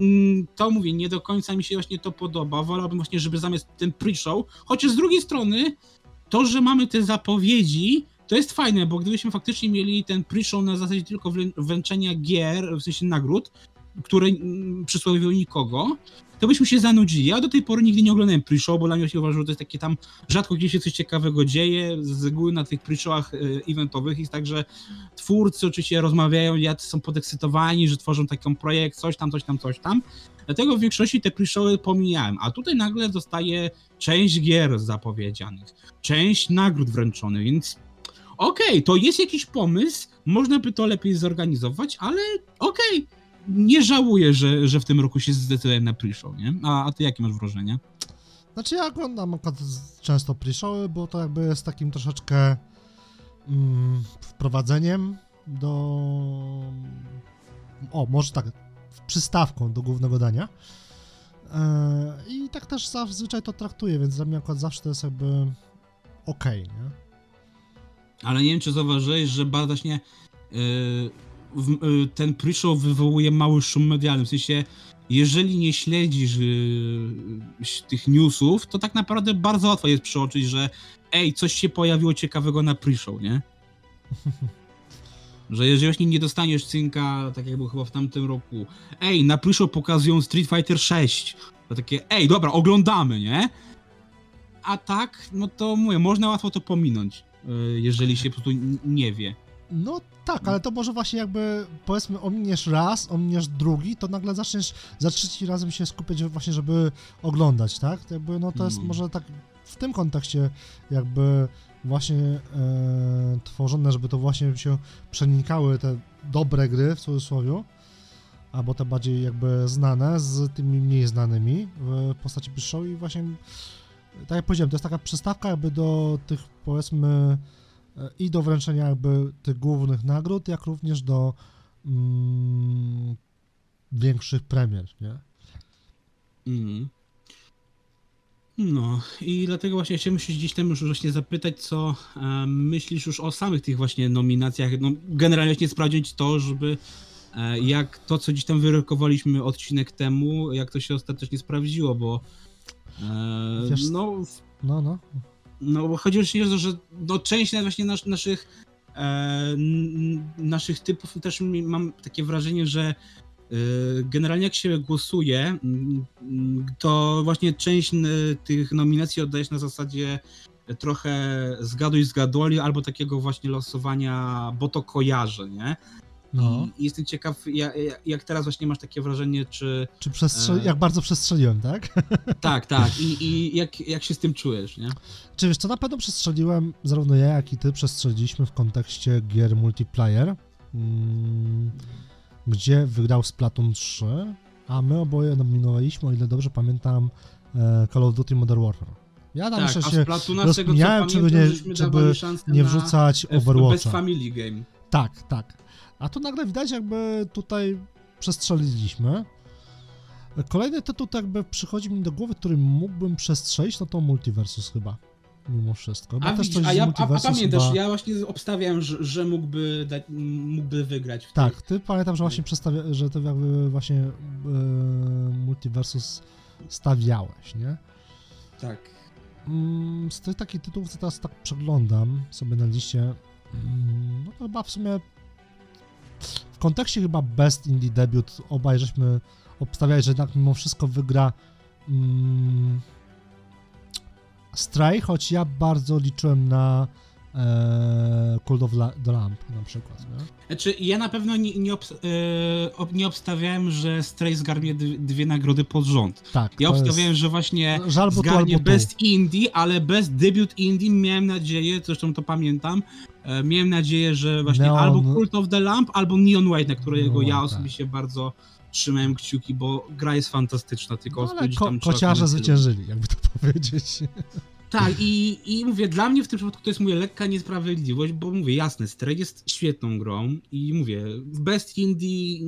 mm, to mówię, nie do końca mi się właśnie to podoba. Wolałbym właśnie, żeby zamiast ten pre-show, chociaż z drugiej strony, to, że mamy te zapowiedzi, to jest fajne, bo gdybyśmy faktycznie mieli ten pre-show na zasadzie tylko wręczenia gier, w sensie nagród, które mm, przysłowiowo nikogo, to byśmy się zanudzili. Ja do tej pory nigdy nie oglądałem pre-show, bo dla mnie się uważa, że to jest takie tam, rzadko gdzieś się coś ciekawego dzieje, z reguły na tych pre-showach e, eventowych jest tak, że twórcy oczywiście rozmawiają, jacy są podekscytowani, że tworzą taki projekt, coś tam, coś tam, coś tam. Dlatego w większości te pre-showy pomijałem, a tutaj nagle dostaję część gier zapowiedzianych, część nagród wręczonych, więc okej, to jest jakiś pomysł, można by to lepiej zorganizować, ale okej, nie żałuję, że, że w tym roku się zdecydowałem na pre-show, nie? A, a ty jakie masz wrażenie? Znaczy ja oglądam akurat często pre-showy, bo to jakby jest takim troszeczkę mm, wprowadzeniem do... O, może tak, przystawką do głównego dania. E, I tak też zazwyczaj to traktuję, więc dla mnie akurat zawsze to jest jakby okej, nie? Ale nie wiem, czy zauważyłeś, że bardzo właśnie yy, yy, ten pre-show wywołuje mały szum medialny. W sensie, jeżeli nie śledzisz yy, tych newsów, to tak naprawdę bardzo łatwo jest przeoczyć, że ej, coś się pojawiło ciekawego na pre-show, nie? Że jeżeli właśnie nie dostaniesz cynka, tak jak było chyba w tamtym roku, ej, na pre-show pokazują Street Fighter 6, to takie, ej, dobra, oglądamy, nie? A tak, no to mówię, można łatwo to pominąć, yy, jeżeli się po prostu nie wie. No tak, ale to może właśnie jakby powiedzmy ominiesz raz, ominiesz drugi, to nagle zaczniesz za trzeci razem się skupiać właśnie, żeby oglądać, tak? To Jakby no to jest Mm. może tak w tym kontekście jakby właśnie e, tworzone, żeby to właśnie się przenikały te dobre gry w cudzysłowie, albo te bardziej jakby znane z tymi mniej znanymi w postaci show i właśnie tak jak powiedziałem, to jest taka przystawka jakby do tych powiedzmy i do wręczenia jakby tych głównych nagród, jak również do mm, większych premier, nie? Mhm. No i dlatego właśnie chciałem się gdzieś tam już właśnie zapytać, co e, myślisz już o samych tych właśnie nominacjach, no generalnie właśnie sprawdzić to, żeby e, jak to, co gdzieś tam wyrokowaliśmy odcinek temu, jak to się ostatecznie sprawdziło, bo e, Wiesz- no, No, no. No bo chodzi właśnie o to, że no, część właśnie nas, naszych e, naszych typów też mi, mam takie wrażenie, że e, generalnie jak się głosuje, to właśnie część tych nominacji oddajesz na zasadzie trochę zgaduj zgadoli albo takiego właśnie losowania, bo to kojarzę, nie? No. I jestem ciekaw, jak, jak teraz właśnie masz takie wrażenie, czy Czy przestrze- jak bardzo przestrzeliłem, tak? tak, tak, i, i jak, jak się z tym czujesz, nie? Czy wiesz co, na pewno przestrzeliłem, zarówno ja, jak i ty przestrzeliliśmy w kontekście gier multiplayer, mm, gdzie wygrał Splatoon 3, a my oboje nominowaliśmy, o ile dobrze pamiętam, e, Call of Duty Modern Warfare. Ja tam Tak, się rozkminiałem, czy by nie- żeśmy czy by dawali szansę nie na wrzucać Bez Overwatcha. Family Game. Tak, tak. A tu nagle widać, jakby tutaj przestrzeliliśmy. Kolejny tytuł, tak jakby przychodzi mi do głowy, który mógłbym przestrzelić, no to Multiversus chyba. Mimo wszystko. Bo A, też widzisz, a, ja, a, a pamiętasz, chyba... ja właśnie obstawiałem, że, że mógłby, dać, mógłby wygrać Tak, tych. ty pamiętam, że właśnie przedstawia... że ty jakby właśnie e, Multiversus stawiałeś, nie? Tak. Mm, z tych takich tytułów, co teraz tak przeglądam sobie na liście, mm, no to chyba w sumie w kontekście chyba Best Indie Debut obaj żeśmy obstawiali, że jednak mimo wszystko wygra mm, Stray, choć ja bardzo liczyłem na e, Cult of La- the Lamp na przykład, nie? Znaczy, ja na pewno nie, nie, e, nie obstawiałem, że Stray zgarnie dwie nagrody pod rząd. Tak, Ja obstawiałem, jest- że właśnie Żal, zgarnie albo tu. Best Indie, ale Best Debut Indie miałem nadzieję, zresztą to pamiętam, e, miałem nadzieję, że właśnie Neon- albo Cult of the Lamp, albo Neon White, na którego No, ja tak. osobiście bardzo trzymałem kciuki, bo gra jest fantastyczna, tylko No, ale ko- tam kociarze zwyciężyli, jakby to powiedzieć. Tak, i, i mówię, dla mnie w tym przypadku to jest mówię, lekka niesprawiedliwość, bo mówię, jasne, Stray jest świetną grą i mówię, Best Indie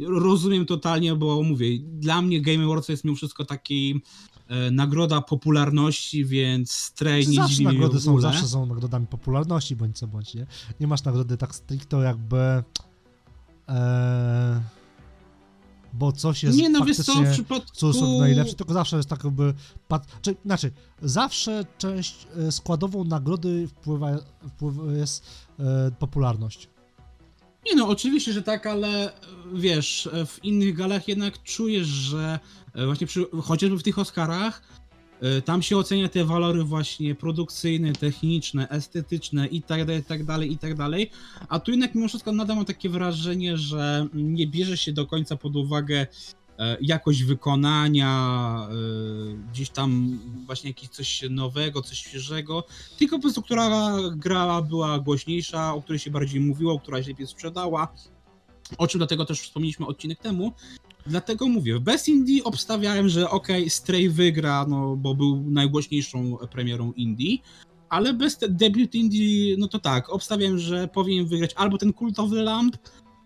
rozumiem totalnie, bo mówię, dla mnie Game Awards jest mimo wszystko taki e, nagroda popularności, więc Stray nie zawsze dziwi nagrody są, zawsze są nagrodami popularności, bądź co bądź, nie? Nie masz nagrody tak stricto jakby... E, bo coś jest Nie, no wiesz co, w przypadku... najlepszy, tylko zawsze jest tak jakby... Pat, czy, znaczy, zawsze część e, składową nagrody wpływa, wpływa jest e, popularność. Nie no, oczywiście, że tak, ale e, wiesz, e, w innych galach jednak czujesz, że właśnie przy, chociażby w tych Oscarach tam się ocenia te walory właśnie produkcyjne, techniczne, estetyczne i tak dalej, i tak dalej, i tak dalej. A tu jednak mimo wszystko nadal mam takie wrażenie, że nie bierze się do końca pod uwagę e, jakość wykonania, e, gdzieś tam właśnie jakieś coś nowego, coś świeżego, tylko po prostu która gra była głośniejsza, o której się bardziej mówiło, która się lepiej sprzedała, o czym dlatego też wspomnieliśmy odcinek temu. Dlatego mówię, w Best Indie obstawiałem, że ok, Stray wygra, no bo był najgłośniejszą premierą Indie, ale Best Debut Indie, no to tak, obstawiałem, że powinien wygrać albo ten kultowy Lamp,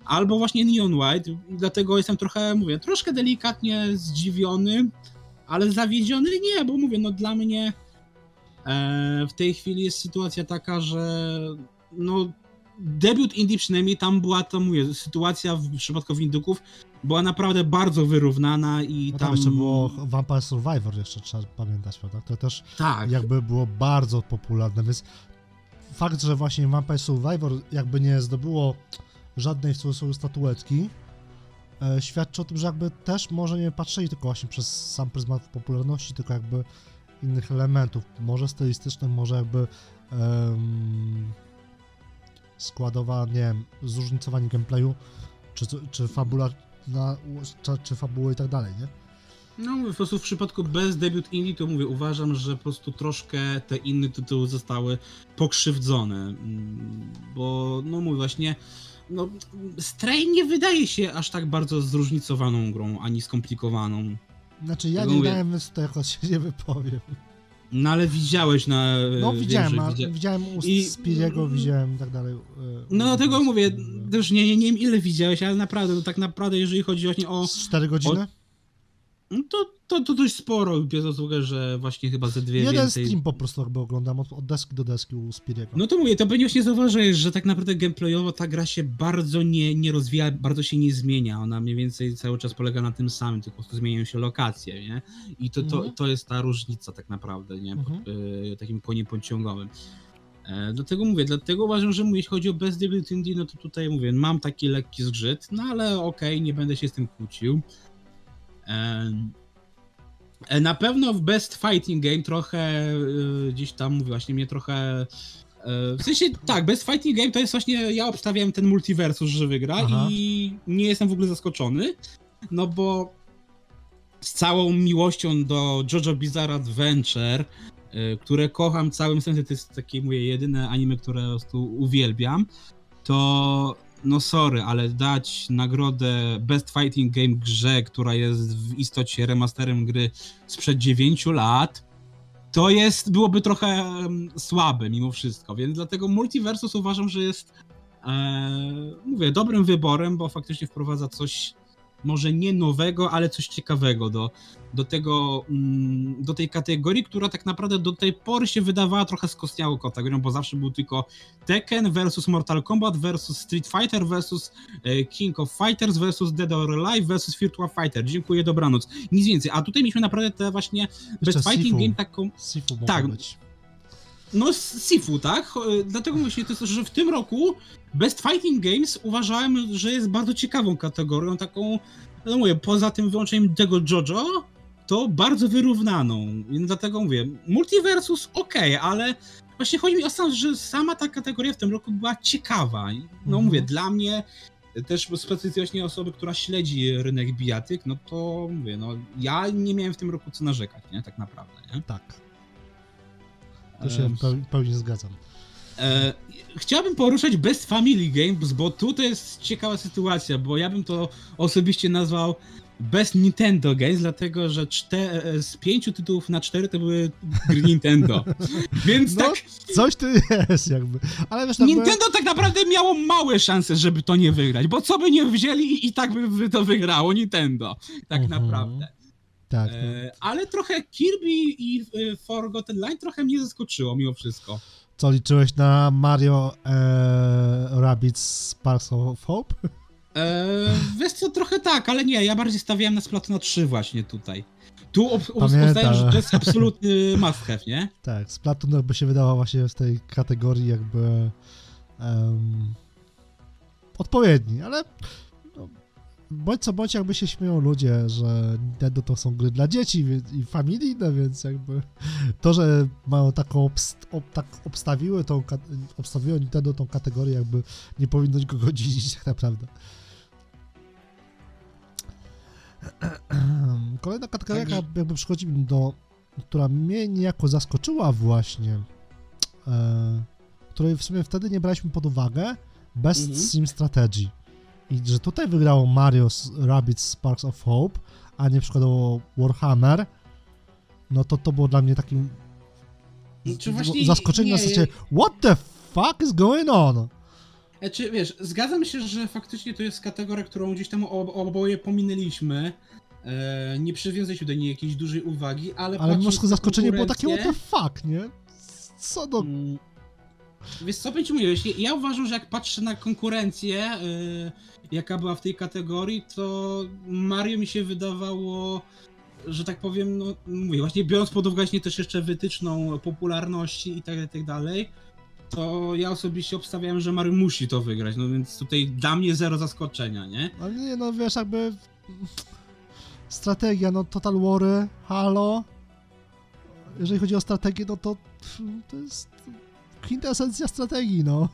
albo właśnie Neon White, dlatego jestem trochę, mówię, troszkę delikatnie zdziwiony, ale zawiedziony nie, bo mówię, no dla mnie e, w tej chwili jest sytuacja taka, że no debiut Indie przynajmniej tam była, to mówię, sytuacja w przypadku Winduków była naprawdę bardzo wyrównana i No tam... tam jeszcze było Vampire Survivor, jeszcze trzeba pamiętać, prawda? To też Tak, jakby było bardzo popularne, więc fakt, że właśnie Vampire Survivor jakby nie zdobyło żadnej w cudzysłowie statuetki, e, świadczy o tym, że jakby też może nie patrzyli tylko właśnie przez sam pryzmat popularności, tylko jakby innych elementów, może stylistycznych, może jakby em, składowa, nie wiem, zróżnicowanie gameplayu, czy, czy fabula, na, czy, czy fabuły i tak dalej, nie? no po prostu w przypadku bez debiut Indie to mówię, uważam, że po prostu troszkę te inne tytuły zostały pokrzywdzone, mm, bo no mówię właśnie, no Stray nie wydaje się aż tak bardzo zróżnicowaną grą, ani skomplikowaną. Znaczy ja Tego nie mówię. więc to jakoś się nie wypowiem. No ale widziałeś na... No wiem, widziałem, a, widzia- widziałem u I- Spiriego, widziałem i tak dalej. e, No dlatego mówię, też nie, nie, nie wiem ile widziałeś, ale naprawdę, no tak naprawdę jeżeli chodzi właśnie o... Z 4 godziny? No to, to, to dość sporo, biorąc pod uwagę, że właśnie chyba ze dwie Jeden więcej... stream po prostu jakby oglądam, od, od deski do deski u Spiriego. No to mówię, to pewnie właśnie zauważyłeś, że tak naprawdę gameplayowo ta gra się bardzo nie, nie rozwija, bardzo się nie zmienia. Ona mniej więcej cały czas polega na tym samym, tylko po prostu zmieniają się lokacje, nie? I to, to, Mhm. to jest ta różnica tak naprawdę, nie? Pod, Mhm. y, takim koniem pociągowym. E, dlatego mówię, dlatego uważam, że jeśli chodzi o Best Debut Indie, no to tutaj mówię, mam taki lekki zgrzyt, no ale okej, nie będę się z tym kłócił. E, na pewno w Best Fighting Game trochę y, gdzieś tam właśnie mnie trochę E, W sensie tak, Best Fighting Game to jest właśnie, ja obstawiałem ten multiversus, że wygra Aha. i nie jestem w ogóle zaskoczony, no bo z całą miłością do JoJo Bizarre Adventure, e, które kocham całym sercem, to jest takie moje jedyne anime, które po prostu uwielbiam, to no sorry, ale dać nagrodę Best Fighting Game grze, która jest w istocie remasterem gry sprzed 9 lat, to jest, byłoby trochę słabe mimo wszystko, więc dlatego Multiversus uważam, że jest e, mówię, dobrym wyborem, bo faktycznie wprowadza coś może nie nowego, ale coś ciekawego do, do tego, mm, do tej kategorii, która tak naprawdę do tej pory się wydawała trochę skostniałą kategorią, bo zawsze był tylko Tekken versus Mortal Kombat versus Street Fighter versus e, King of Fighters versus Dead or Alive versus Virtua Fighter. Dziękuję, dobranoc. Nic więcej. A tutaj mieliśmy naprawdę te właśnie Best Fighting. Game taką Sifu tak. być. No, Sifu, tak? Cho- Dlatego właśnie to jest, że w tym roku Best Fighting Games uważałem, że jest bardzo ciekawą kategorią, taką, no mówię, poza tym wyłączeniem tego JoJo, to bardzo wyrównaną. Dlatego mówię, Multiversus ok, ale właśnie chodzi mi o sam, że sama ta kategoria w tym roku była ciekawa. No Mhm. mówię, dla mnie też specjalnie osoby, która śledzi rynek bijatyk, no to mówię, no ja nie miałem w tym roku co narzekać, nie? Tak naprawdę, nie? Tak. To się w peł- pełni zgadzam. E, chciałbym poruszać Best Family Games, bo tutaj jest ciekawa sytuacja, bo ja bym to osobiście nazwał Best Nintendo Games, dlatego że e, z pięciu tytułów na cztery to były gry Nintendo. Więc No, tak, Coś tu jest jakby. Ale wiesz, jakby... Nintendo tak naprawdę miało małe szanse, żeby to nie wygrać, bo co by nie wzięli i, i tak by, by to wygrało Nintendo. Tak Mhm. naprawdę. Tak, E, ale trochę Kirby i e, Forgotten Line trochę mnie zaskoczyło mimo wszystko. Co liczyłeś na Mario e, Rabbids Sparks of Hope? Eee, wiesz co, trochę tak, ale nie, ja bardziej stawiałem na Splatoon 3 właśnie tutaj. Tu ustałem, że to jest absolutny must have, nie? Tak, Splatoon jakby się wydawał właśnie w tej kategorii jakby em, odpowiedni, ale no, bądź co bądź jakby się śmieją ludzie, że Nintendo to są gry dla dzieci i familijne, więc jakby to, że mają taką obst- ob, tak obstawiły tą, obstawiło Nintendo tą kategorię, jakby nie powinno nikogo dziwić tak naprawdę. Kolejna kategoria, jaka jakby przychodzi mi do, która mnie niejako zaskoczyła właśnie, e, której w sumie wtedy nie braliśmy pod uwagę, Best Mhm. Sim Strategy. I że tutaj wygrało Mario Rabbids Sparks of Hope, a nie przykładowo Warhammer, no to to było dla mnie takim Czy właśnie zaskoczenie na zasadzie what the fuck is going on? E, Czy wiesz, zgadzam się, że faktycznie to jest kategoria, którą gdzieś tam ob oboje pominęliśmy. E, nie przywiązaliśmy do niej jakiejś dużej uwagi, ale. Ale na zaskoczenie było takie what the fuck, nie? Co do... Mm, Wiesz co, mówię, jeśli- ja uważam, że jak patrzę na konkurencję, y, jaka była w tej kategorii, to Mario mi się wydawało, że tak powiem, no mówię, właśnie biorąc pod uwagę właśnie też jeszcze wytyczną popularności i tak, i tak dalej, to ja osobiście obstawiałem, że Mario musi to wygrać, no więc tutaj dla mnie zero zaskoczenia, nie? Ale nie, no wiesz, jakby... Strategia, no Total Wary, Halo... Jeżeli chodzi o strategię, no to to jest kwintesencja strategii, no.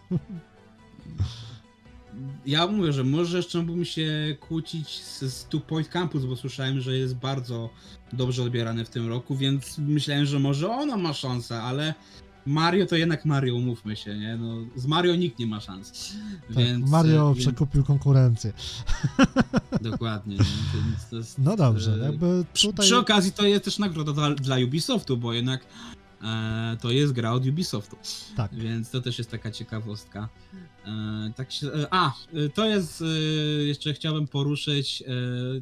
Ja mówię, że może jeszcze mógłbym się kłócić z, z Two Point Campus, bo słyszałem, że jest bardzo dobrze odbierany w tym roku, więc myślałem, że może ono ma szansę, ale Mario to jednak Mario, umówmy się, nie? No, z Mario nikt nie ma szans. Tak, więc, Mario e, przekupił konkurencję. Więc, dokładnie? Więc jest, No dobrze, e, jakby przy, tutaj... przy okazji to jest też nagroda dla, dla Ubisoftu, bo jednak to jest gra od Ubisoftu. Tak. Więc to też jest taka ciekawostka. E, tak się, e, a, e, to jest, e, jeszcze chciałbym poruszyć, e,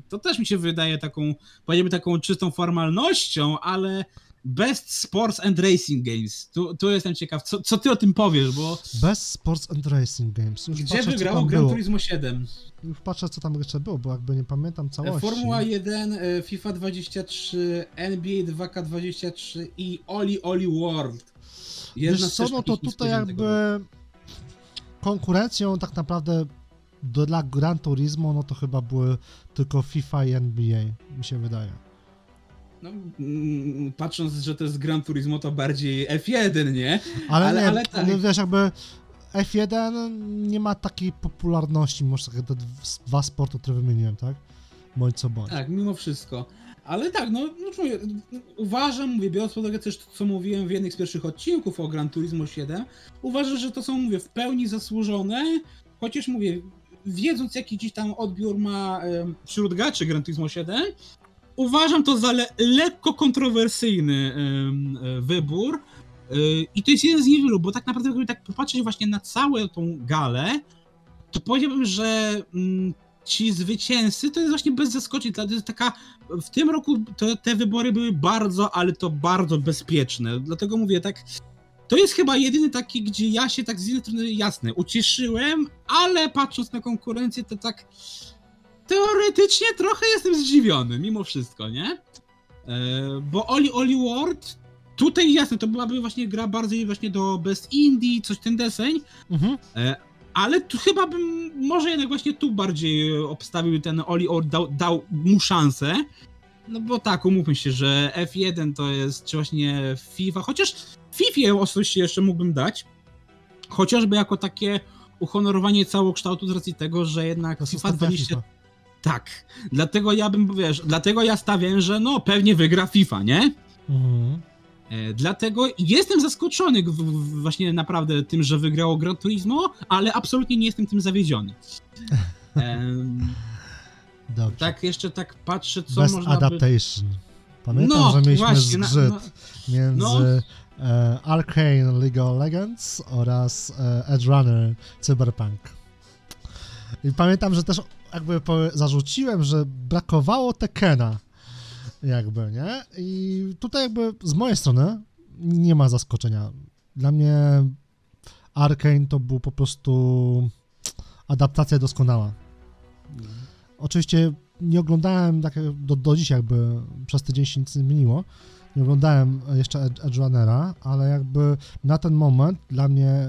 to też mi się wydaje taką, powiedzmy taką czystą formalnością, ale Best Sports and Racing Games. Tu, tu jestem ciekaw, co, co ty o tym powiesz, bo Best Sports and Racing Games. Już gdzie patrzę, wygrało Gran. Turismo 7? Już patrzę, co tam jeszcze było, bo jakby nie pamiętam całości. Formuła 1, e, FIFA 23, NBA 2K23 i Oli Oli World. Jedna Wiesz co, no to tutaj jakby konkurencją tak naprawdę do, dla Gran Turismo, no to chyba były tylko FIFA i NBA, mi się wydaje. No, mm, patrząc, że to jest Gran Turismo, to bardziej F1, nie? Ale, Ale- nie, ale tak. no wiesz, jakby F1 nie ma takiej popularności, może takie te dwa sporty, które wymieniłem, tak? Bądź co bądź. Tak, mimo wszystko. Ale tak, no, no mówię, uważam, mówię, biorąc pod uwagę też to, co mówiłem w jednym z pierwszych odcinków o Gran Turismo 7, uważam, że to są, mówię, w pełni zasłużone, chociaż mówię, wiedząc jaki dziś tam odbiór ma wśród graczy Gran Turismo 7, uważam to za le lekko kontrowersyjny e, wybór e, i to jest jeden z niewielu, bo tak naprawdę gdyby tak popatrzeć właśnie na całą tą galę, to powiedziałbym, że mm, ci zwycięzcy to jest właśnie bez zaskoczeń. To jest taka. W tym roku to, te wybory były bardzo, ale to bardzo bezpieczne. Dlatego mówię tak. To jest chyba jedyny taki, gdzie ja się tak z jednej strony jasne ucieszyłem, ale patrząc na konkurencję, to tak teoretycznie trochę jestem zdziwiony, mimo wszystko, nie? E, bo Oli Oli World tutaj jasne, to byłaby właśnie gra bardziej właśnie do Best Indie, coś ten deseń, Mhm. ale tu chyba bym może jednak właśnie tu bardziej obstawił ten Oli Or dał, dał mu szansę. No bo tak, umówmy się, że F1 to jest czy właśnie FIFA, chociaż FIFA osobiście jeszcze mógłbym dać. Chociażby jako takie uhonorowanie całokształtu z racji tego, że jednak To FIFA ostatnia 20. FIFA. Tak. Dlatego ja bym, wiesz, dlatego ja stawiam, że no pewnie wygra FIFA, nie? Mhm. E, Dlatego jestem zaskoczony w- w- właśnie naprawdę tym, że wygrało Gran Turismo, ale absolutnie nie jestem tym zawiedziony. Em, Dobrze. tak, jeszcze tak patrzę, co Best można by... Adaptation. Pamiętam, No, że mieliśmy właśnie, zgrzyt no, między no. e, Arcane League of Legends oraz e, Edge Runner Cyberpunk. I pamiętam, że też jakby zarzuciłem, że brakowało Tekena. Jakby, nie? I tutaj jakby z mojej strony nie ma zaskoczenia. Dla mnie Arcane to był po prostu adaptacja doskonała. Oczywiście nie oglądałem tak do, do dzisiaj jakby przez tydzień się nic nie zmieniło. Nie oglądałem jeszcze Edge, Edge Runnera, ale jakby na ten moment dla mnie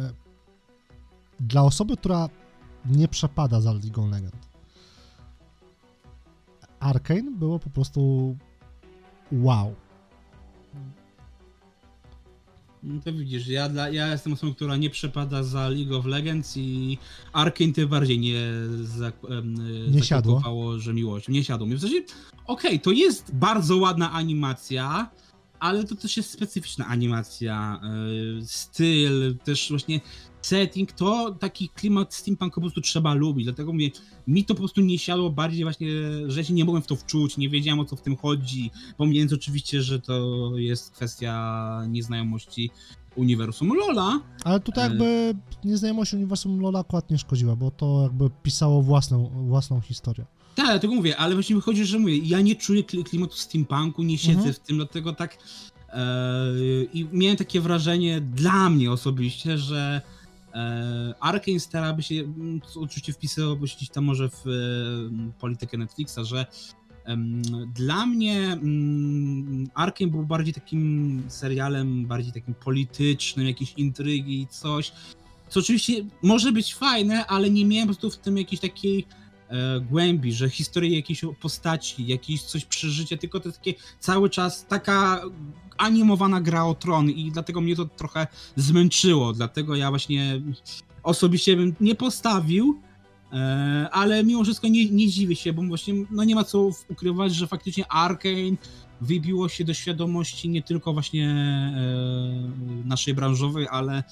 dla osoby, która nie przepada za Ligą Legend. Arkane było po prostu wow. No to widzisz, ja, dla, ja jestem osobą, która nie przepada za League of Legends i Arkane tym bardziej nie, za, em, Nie siadło? że miłość. Nie siadło mi. W sensie, okej, to jest bardzo ładna animacja, ale to też jest specyficzna animacja, e, styl, też właśnie setting, to taki klimat steampunk po prostu trzeba lubić, dlatego mówię, mi to po prostu nie siadło bardziej właśnie, że się nie mogłem w to wczuć, nie wiedziałem o co w tym chodzi, pomijając oczywiście, że to jest kwestia nieznajomości uniwersum Lola, Ale tutaj E. jakby nieznajomość uniwersum Lola akurat nie szkodziła, bo to jakby pisało własną, własną historię. Tak, dlatego mówię, ale właśnie chodzi, że mówię, ja nie czuję kli- klimatu steampunku, nie siedzę Mhm. w tym, dlatego tak e, i miałem takie wrażenie dla mnie osobiście, że Arkane starałaby się, mm, oczywiście wpisywałoby się gdzieś tam może w e, politykę Netflixa, że dla mnie mm, Arkane był bardziej takim serialem, bardziej takim politycznym, jakieś intrygi i coś, co oczywiście może być fajne, ale nie miałem po prostu w tym jakiejś takiej e, głębi, że historię jakiejś postaci, jakieś coś przeżycia, tylko to takie cały czas taka animowana gra o tron i dlatego mnie to trochę zmęczyło, dlatego ja właśnie osobiście bym nie postawił, e, ale mimo wszystko nie, nie dziwię się, bo właśnie no nie ma co ukrywać, że faktycznie Arkane wybiło się do świadomości nie tylko właśnie e, naszej branżowej, ale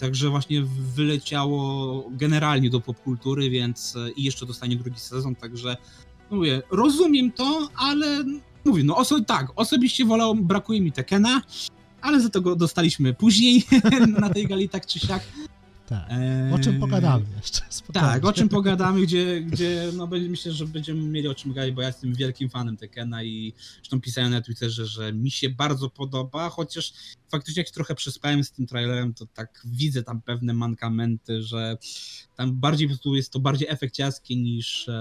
Także właśnie wyleciało generalnie do popkultury, więc e, i jeszcze dostanie drugi sezon, także no mówię, rozumiem to, ale mówię, no oso tak, osobiście wolałem, brakuje mi Tekena, ale za to go dostaliśmy później na tej gali tak czy siak. Tak. Eee, O czym pogadamy jeszcze? Spokojnie. Tak, o czym pogadamy, gdzie, gdzie no myślę, że będziemy mieli o czym gadać, bo ja jestem wielkim fanem Tekena i zresztą pisałem na Twitterze, że mi się bardzo podoba, chociaż faktycznie jak się trochę przespałem z tym trailerem, to tak widzę tam pewne mankamenty, że tam bardziej po prostu jest to bardziej efekciarskie niż e,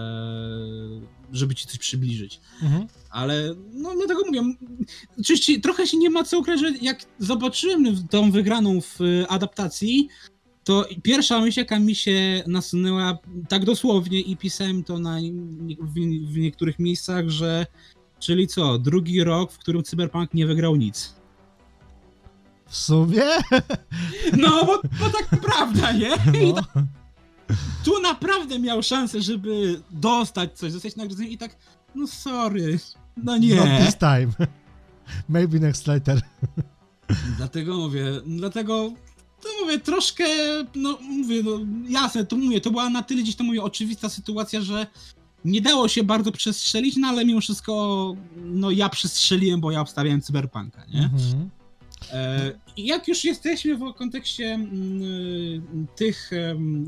żeby ci coś przybliżyć. Mhm. Ale no dlatego mówię, oczywiście trochę się nie ma co ukryć, że jak zobaczyłem tą wygraną w e, adaptacji, to pierwsza myśl, jaka mi się nasunęła tak dosłownie i pisałem to na, w, w niektórych miejscach, że czyli co, drugi rok, w którym Cyberpunk nie wygrał nic. W sumie? No, bo, bo tak prawda, nie? No. tak, tu naprawdę miał szansę, żeby dostać coś, zostać nagrodzony i tak, no sorry, no nie. Not this time. Maybe next later. Dlatego mówię, dlatego to mówię troszkę, no mówię, no jasne, to mówię, to była na tyle gdzieś to mówię oczywista sytuacja, że nie dało się bardzo przestrzelić, no ale mimo wszystko, no ja przestrzeliłem, bo ja obstawiałem Cyberpunka, nie? Mhm. E, jak już jesteśmy w kontekście mm, tych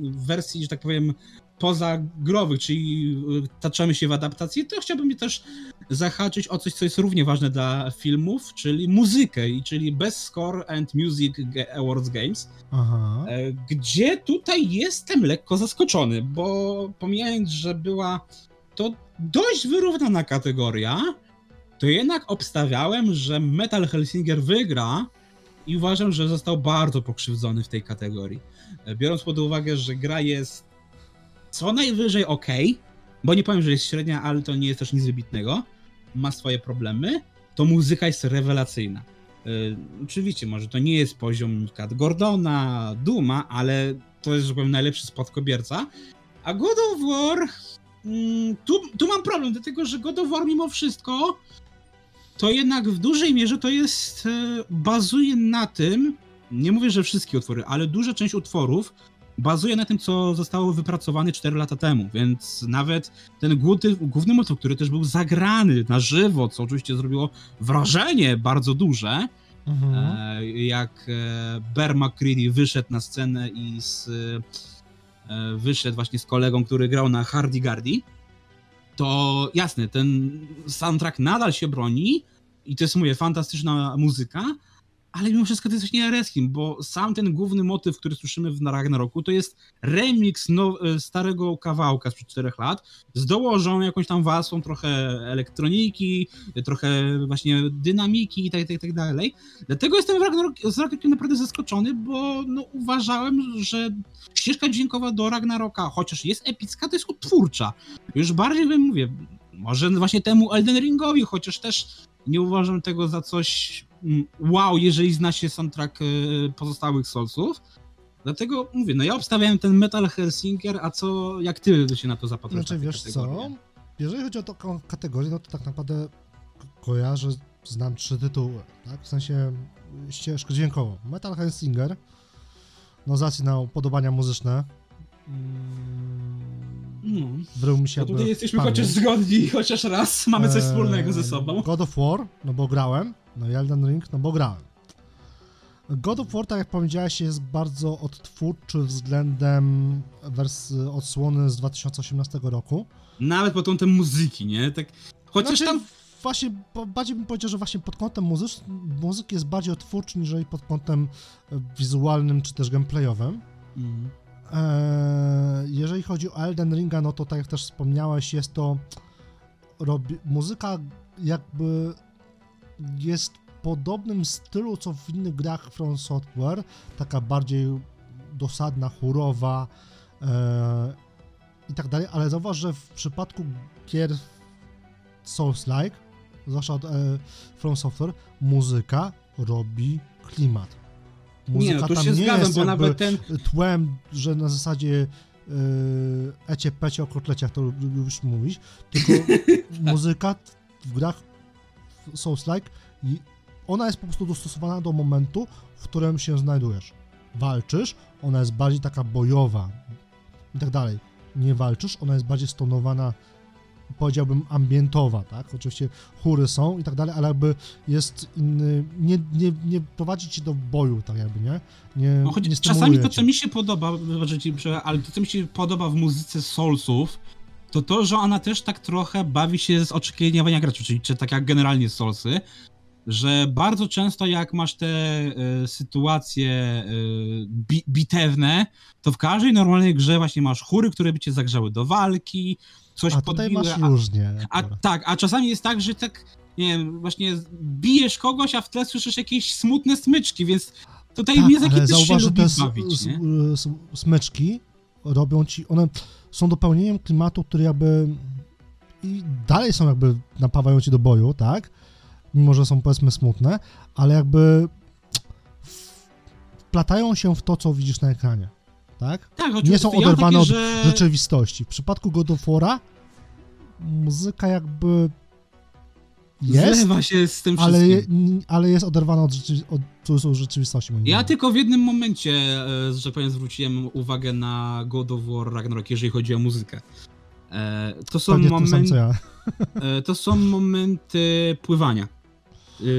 wersji, że tak powiem, pozagrowych, czyli y, taczamy się w adaptacji, to chciałbym też zahaczyć o coś, co jest równie ważne dla filmów, czyli muzykę, czyli Best Score and Music Awards Games, Aha. e, gdzie tutaj jestem lekko zaskoczony, bo pomijając, że była to dość wyrównana kategoria, to jednak obstawiałem, że Metal Helsinger wygra i uważam, że został bardzo pokrzywdzony w tej kategorii. E, Biorąc pod uwagę, że gra jest co najwyżej ok, bo nie powiem, że jest średnia, ale to nie jest też nic wybitnego, ma swoje problemy, to muzyka jest rewelacyjna. E, oczywiście, może to nie jest poziom Kat Gordona, Duma, ale to jest, że powiem, najlepszy spadkobierca. A God of War, mm, tu, tu mam problem, dlatego że God of War mimo wszystko to jednak w dużej mierze to jest, e, bazuje na tym, nie mówię, że wszystkie utwory, ale duża część utworów bazuje na tym, co zostało wypracowane 4 lata temu, więc nawet ten główny, główny motyw, który też był zagrany na żywo, co oczywiście zrobiło wrażenie bardzo duże, Mhm. e, jak e, Bear McCready wyszedł na scenę i z, e, wyszedł właśnie z kolegą, który grał na Hardy Gardy, to jasne, ten soundtrack nadal się broni i to jest, mówię, fantastyczna muzyka, ale mimo wszystko to jest właśnie Ereskin, bo sam ten główny motyw, który słyszymy w Ragnaroku, to jest remix now, starego kawałka sprzed 4 lat z dołożą jakąś tam warstwą trochę elektroniki, trochę właśnie dynamiki i tak, tak, tak dalej. Dlatego jestem w Ragnarok, z Ragnarokiem naprawdę zaskoczony, bo no, uważałem, że ścieżka dźwiękowa do Ragnaroka, chociaż jest epicka, to jest utwórcza. Już bardziej bym mówię, może właśnie temu Elden Ringowi, chociaż też nie uważam tego za coś wow, jeżeli zna się soundtrack y, pozostałych Soulsów. Dlatego mówię, no ja obstawiałem ten Metal Hellsinger, a co, jak ty się na to zapatrujesz? Znaczy, wiesz co, jeżeli chodzi o taką kategorię, no to tak naprawdę kojarzę, znam trzy tytuły, tak? W sensie ścieżkę dźwiękową. Metal Hellsinger, no z racji na upodobania muzyczne, mm. wrył mi się no tutaj jesteśmy pamięć. chociaż zgodni, chociaż raz mamy coś Eee, wspólnego ze sobą. God of War, no bo grałem, no i Elden Ring, no bo grałem. God of War, tak jak powiedziałeś, jest bardzo odtwórczy względem wers- odsłony z 2018 roku. Nawet pod kątem muzyki, nie? Tak, chociaż Znaczy, tam... Właśnie, bardziej bym powiedział, że właśnie pod kątem muzycz- muzyki jest bardziej odtwórczy, niżeli pod kątem e, wizualnym czy też gameplayowym. Mm. Eee, jeżeli chodzi o Elden Ringa, no to tak jak też wspomniałeś, jest to robi, muzyka jakby jest w podobnym stylu, co w innych grach From Software, taka bardziej dosadna, chórowa eee, i tak dalej, ale zauważ, że w przypadku gier Souls-like, zwłaszcza od e, From Software, muzyka robi klimat. Nie, no tu tam się zgadzam, jest bo nawet ten... tłem, że na zasadzie yy, ecie, pecie o kotleciach to lubisz mówić, tylko muzyka w grach Souls-like, i ona jest po prostu dostosowana do momentu, w którym się znajdujesz. Walczysz, ona jest bardziej taka bojowa i tak dalej. Nie walczysz, ona jest bardziej stonowana, powiedziałbym ambientowa, tak? Oczywiście chóry są i tak dalej, ale jakby jest inny, nie, nie, nie prowadzi ci do boju, tak jakby, nie? Nie, No, choć nie czasami to, co mi się podoba, wybaczę ci, ale to, co mi się podoba w muzyce Soulsów, to to, że ona też tak trochę bawi się z oczekiwania graczy, czyli czy tak jak generalnie Soulsy, że bardzo często jak masz te e, sytuacje e, bi bitewne, to w każdej normalnej grze właśnie masz chóry, które by cię zagrzały do walki, coś A tutaj podbiły, masz a, różnie. a tak, a czasami jest tak, że tak, nie wiem, właśnie bijesz kogoś, a w tle słyszysz jakieś smutne smyczki, więc tutaj tak, mnie też się zauważ, że lubi bawić, nie? smyczki robią ci, one są dopełnieniem klimatu, który jakby i dalej są jakby, napawają ci do boju, tak? Mimo, że są powiedzmy smutne, ale jakby wplatają się w to, co widzisz na ekranie, tak? Tak, Nie są ja oderwane takie, od że... rzeczywistości. W przypadku God of War'a muzyka jakby jest, Zlewa się z tym ale, wszystkim. ale jest oderwana od, rzeczy, od rzeczywistości. moim Ja zdaniem. tylko w jednym momencie, e, że tak powiem, zwróciłem uwagę na God of War Ragnarok, jeżeli chodzi o muzykę. E, To są, Pewnie sam, moment, co ja. e, to są momenty pływania.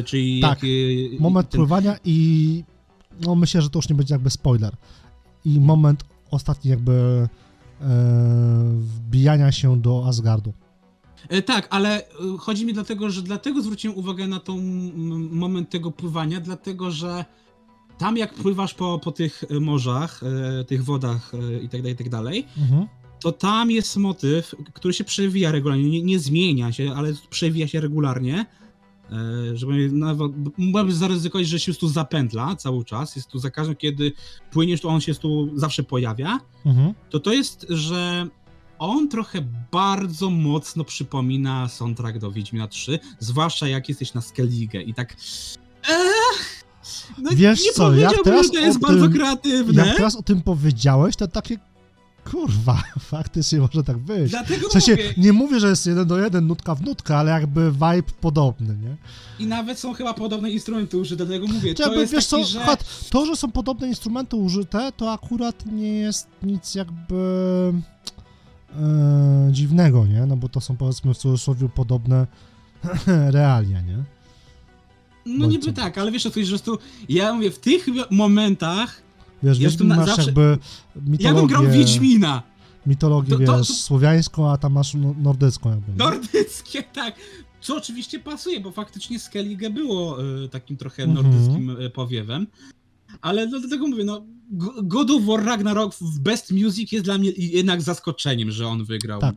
Czyli Tak, jak, Moment ten- pływania i no myślę, że to już nie będzie jakby spoiler. I moment ostatni jakby e, wbijania się do Asgardu. E, Tak, ale e, chodzi mi dlatego, że dlatego zwróciłem uwagę na tą moment tego pływania, dlatego że tam jak pływasz po, po tych e, morzach, tych wodach e, i tak dalej, i tak dalej, Mhm. to tam jest motyw, który się przewija regularnie, nie, nie zmienia się, ale przewija się regularnie. Żeby nawet, mógłbym zaryzykować, że się tu zapętla cały czas, jest tu za każdym, kiedy płyniesz, to on się tu zawsze pojawia. Mhm. To to jest, że on trochę bardzo mocno przypomina soundtrack do Wiedźmina 3, zwłaszcza jak jesteś na Skellige i tak... Eee, no Wiesz nie co, jak teraz to jest bardzo tym- kreatywne. Jak teraz o tym powiedziałeś, to takie kurwa, faktycznie może tak być. Dlatego W sensie, mówię, nie mówię, że jest jeden do jeden, nutka w nutkę, ale jakby vibe podobny, nie? I nawet są chyba podobne instrumenty użyte, dlatego mówię, to Jakby, jest wiesz taki, co, że... akurat to, że są podobne instrumenty użyte, to akurat nie jest nic jakby e, dziwnego, nie? No bo to są powiedzmy w cudzysłowie podobne realia, nie? No niby tak, ale wiesz o co, że tu, ja mówię, w tych momentach, Wiesz, Ja masz zawsze- jakby ja bym grał w mitologię, Wiedźmina, mitologię To- to- wiesz, to- słowiańską, a tam masz no- nordycką jakby, nie? nordyckie, tak, Co oczywiście pasuje, bo faktycznie Skellige było e, takim trochę Mhm. nordyckim e, powiewem. Ale no, dlatego mówię, no God of War Ragnarok w Best Music jest dla mnie jednak zaskoczeniem, że on wygrał. Tak,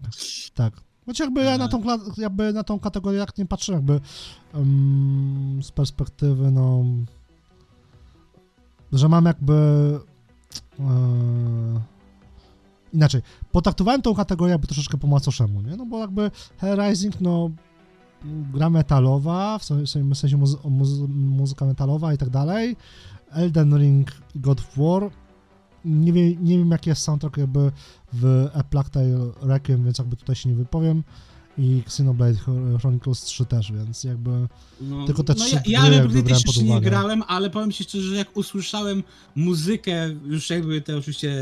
tak. Choć jakby ja na tą, jakby na tą kategorię jak nie patrzę, jakby em, z perspektywy, no, że mam jakby e, inaczej, potraktowałem tą kategorię jakby troszeczkę po macoszemu, nie? No bo jakby Rising, no, gra metalowa, w sensie, muzy- muzyka metalowa i tak dalej, Elden Ring i God of War, nie wiem, nie wiem jaki jest soundtrack jakby w A Plague Tale Requiem, więc jakby tutaj się nie wypowiem i Xenoblade Chronicles 3 też, więc jakby No, Tylko te no trzy ja, gry ja jakby jakby brałem pod jeszcze nie uwagę. grałem, ale powiem ci szczerze, że jak usłyszałem muzykę, już jakby te oczywiście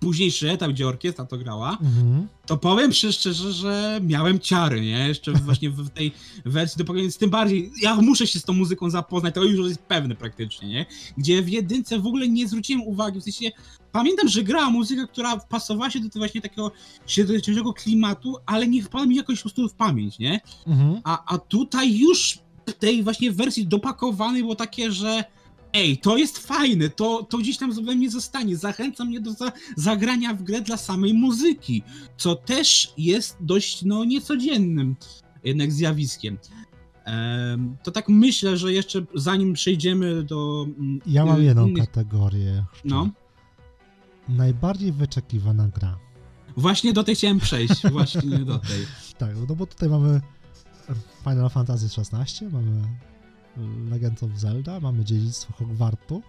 późniejszy etap, gdzie orkiestra to grała, mhm. To powiem szczerze, że miałem ciary, nie? Jeszcze właśnie w tej wersji do więc tym bardziej, ja muszę się z tą muzyką zapoznać, to już jest pewne praktycznie, nie? Gdzie w jedynce w ogóle nie zwróciłem uwagi, w sensie pamiętam, że grała muzyka, która pasowała się do tego właśnie takiego średniowiecznego klimatu, ale nie wpadła mi jakoś po prostu w pamięć, nie? Mhm. A, a tutaj już w tej właśnie wersji dopakowanej było takie, że ej, to jest fajne, to, to gdzieś tam we mnie zostanie, zachęca mnie do za, zagrania w grę dla samej muzyki, co też jest dość, no, niecodziennym jednak zjawiskiem. Em, to tak myślę, że jeszcze zanim przejdziemy do... mm, Ja mam jedną innych- kategorię. No, Najbardziej wyczekiwana gra. właśnie do tej chciałem przejść, właśnie do tej. Tak, no bo tutaj mamy Final Fantasy XVI, mamy Legend of Zelda, mamy Dziedzictwo Hogwartu,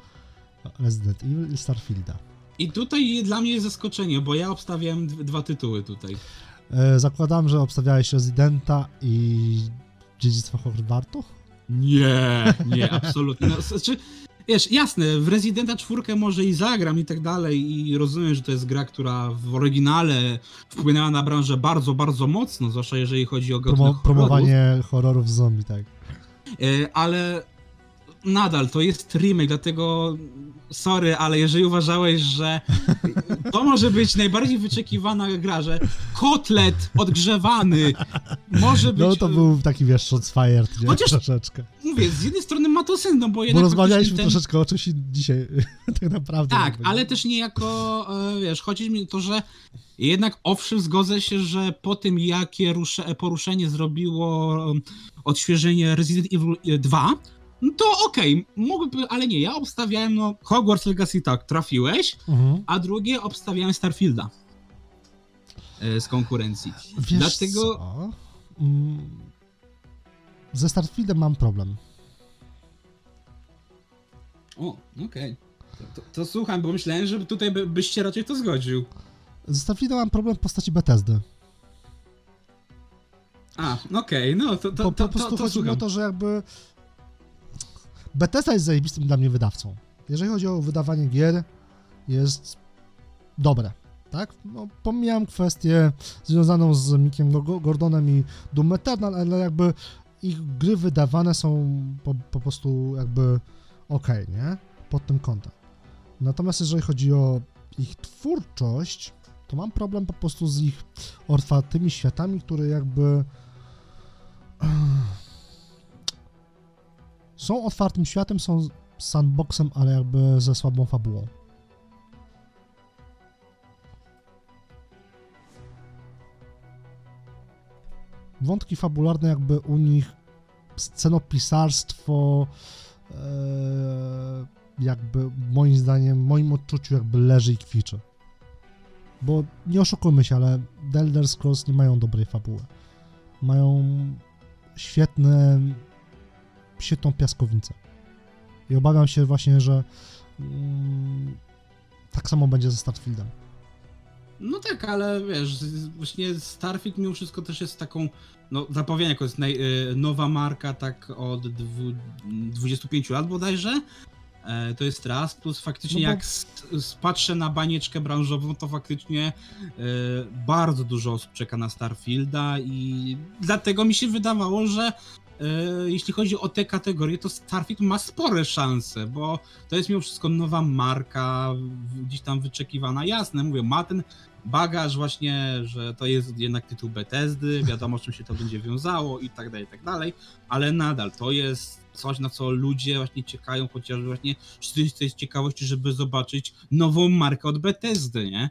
Resident Evil i Starfielda. I tutaj dla mnie jest zaskoczenie, bo ja obstawiałem dwa tytuły tutaj. E, zakładam, że obstawiałeś Residenta i Dziedzictwo Hogwartu? Nie, nie, absolutnie. No, znaczy, wiesz, jasne, w Residenta czwórkę może i zagram i tak dalej i rozumiem, że to jest gra, która w oryginale wpłynęła na branżę bardzo, bardzo mocno, zwłaszcza jeżeli chodzi o Promo, horrorów. promowanie horrorów zombie, tak. E, ale nadal to jest remake, dlatego sorry, ale jeżeli uważałeś, że to może być najbardziej wyczekiwana gra, że kotlet odgrzewany może być... No to był taki, wiesz, shots fired, nie? Chociaż- Troszeczkę. Mówię, z jednej strony ma to sens, no bo Bo jednak rozmawialiśmy faktycznie ten... troszeczkę o czymś dzisiaj, tak naprawdę. Tak, ale też niejako, e, wiesz, chodzi mi o to, że jednak owszem, zgodzę się, że po tym, jakie rusze, poruszenie zrobiło em, odświeżenie Resident Evil 2, no to okej, mógłby, ale nie, ja obstawiałem, no, Hogwarts Legacy tak, trafiłeś, Mhm. a drugie obstawiałem Starfielda e, z konkurencji. Wiesz Dlatego- co? Mm, Ze Starfieldem mam problem. O, okej. To, to, to słucham, bo myślałem, że tutaj by, byście raczej to zgodził. Ze Starfieldem mam problem w postaci Bethesdy. A, okej, no to, to, Po, to, po prostu to, to chodzi mi o słucham. to, że jakby Bethesda jest zajebistym dla mnie wydawcą. Jeżeli chodzi o wydawanie gier, jest dobre, tak? No, pomijam kwestię związaną z Mickiem Go- Gordonem i Doom Eternal, ale jakby ich gry wydawane są po, po prostu jakby okej, nie? Pod tym kątem. Natomiast jeżeli chodzi o ich twórczość, to mam problem po prostu z ich otwartymi światami, które jakby są otwartym światem, są sandboxem, ale jakby ze słabą fabułą. Wątki fabularne jakby u nich, scenopisarstwo e, jakby moim zdaniem, moim odczuciu jakby leży i kwiczy. Bo nie oszukujmy się, ale The Elder Scrolls nie mają dobrej fabuły. Mają świetne, świetną piaskownicę. I obawiam się właśnie, że mm, tak samo będzie ze Starfieldem. No tak, ale wiesz, właśnie Starfield mimo wszystko też jest taką, no zapowiedziana jako jest naj, y, nowa marka tak od dwu, 25 lat bodajże. E, to jest raz, plus faktycznie No bo- jak s, s, patrzę na banieczkę branżową, to faktycznie e, bardzo dużo osób czeka na Starfielda i dlatego mi się wydawało, że jeśli chodzi o te kategorie, to Starfield ma spore szanse, bo to jest mimo wszystko nowa marka, gdzieś tam wyczekiwana. Jasne, mówię, ma ten bagaż właśnie, że to jest jednak tytuł Bethesdy, wiadomo z czym się to będzie wiązało i tak dalej, i tak dalej, ale nadal to jest coś, na co ludzie właśnie czekają, chociażby właśnie z tej- ciekawości, żeby zobaczyć nową markę od Bethesdy, nie?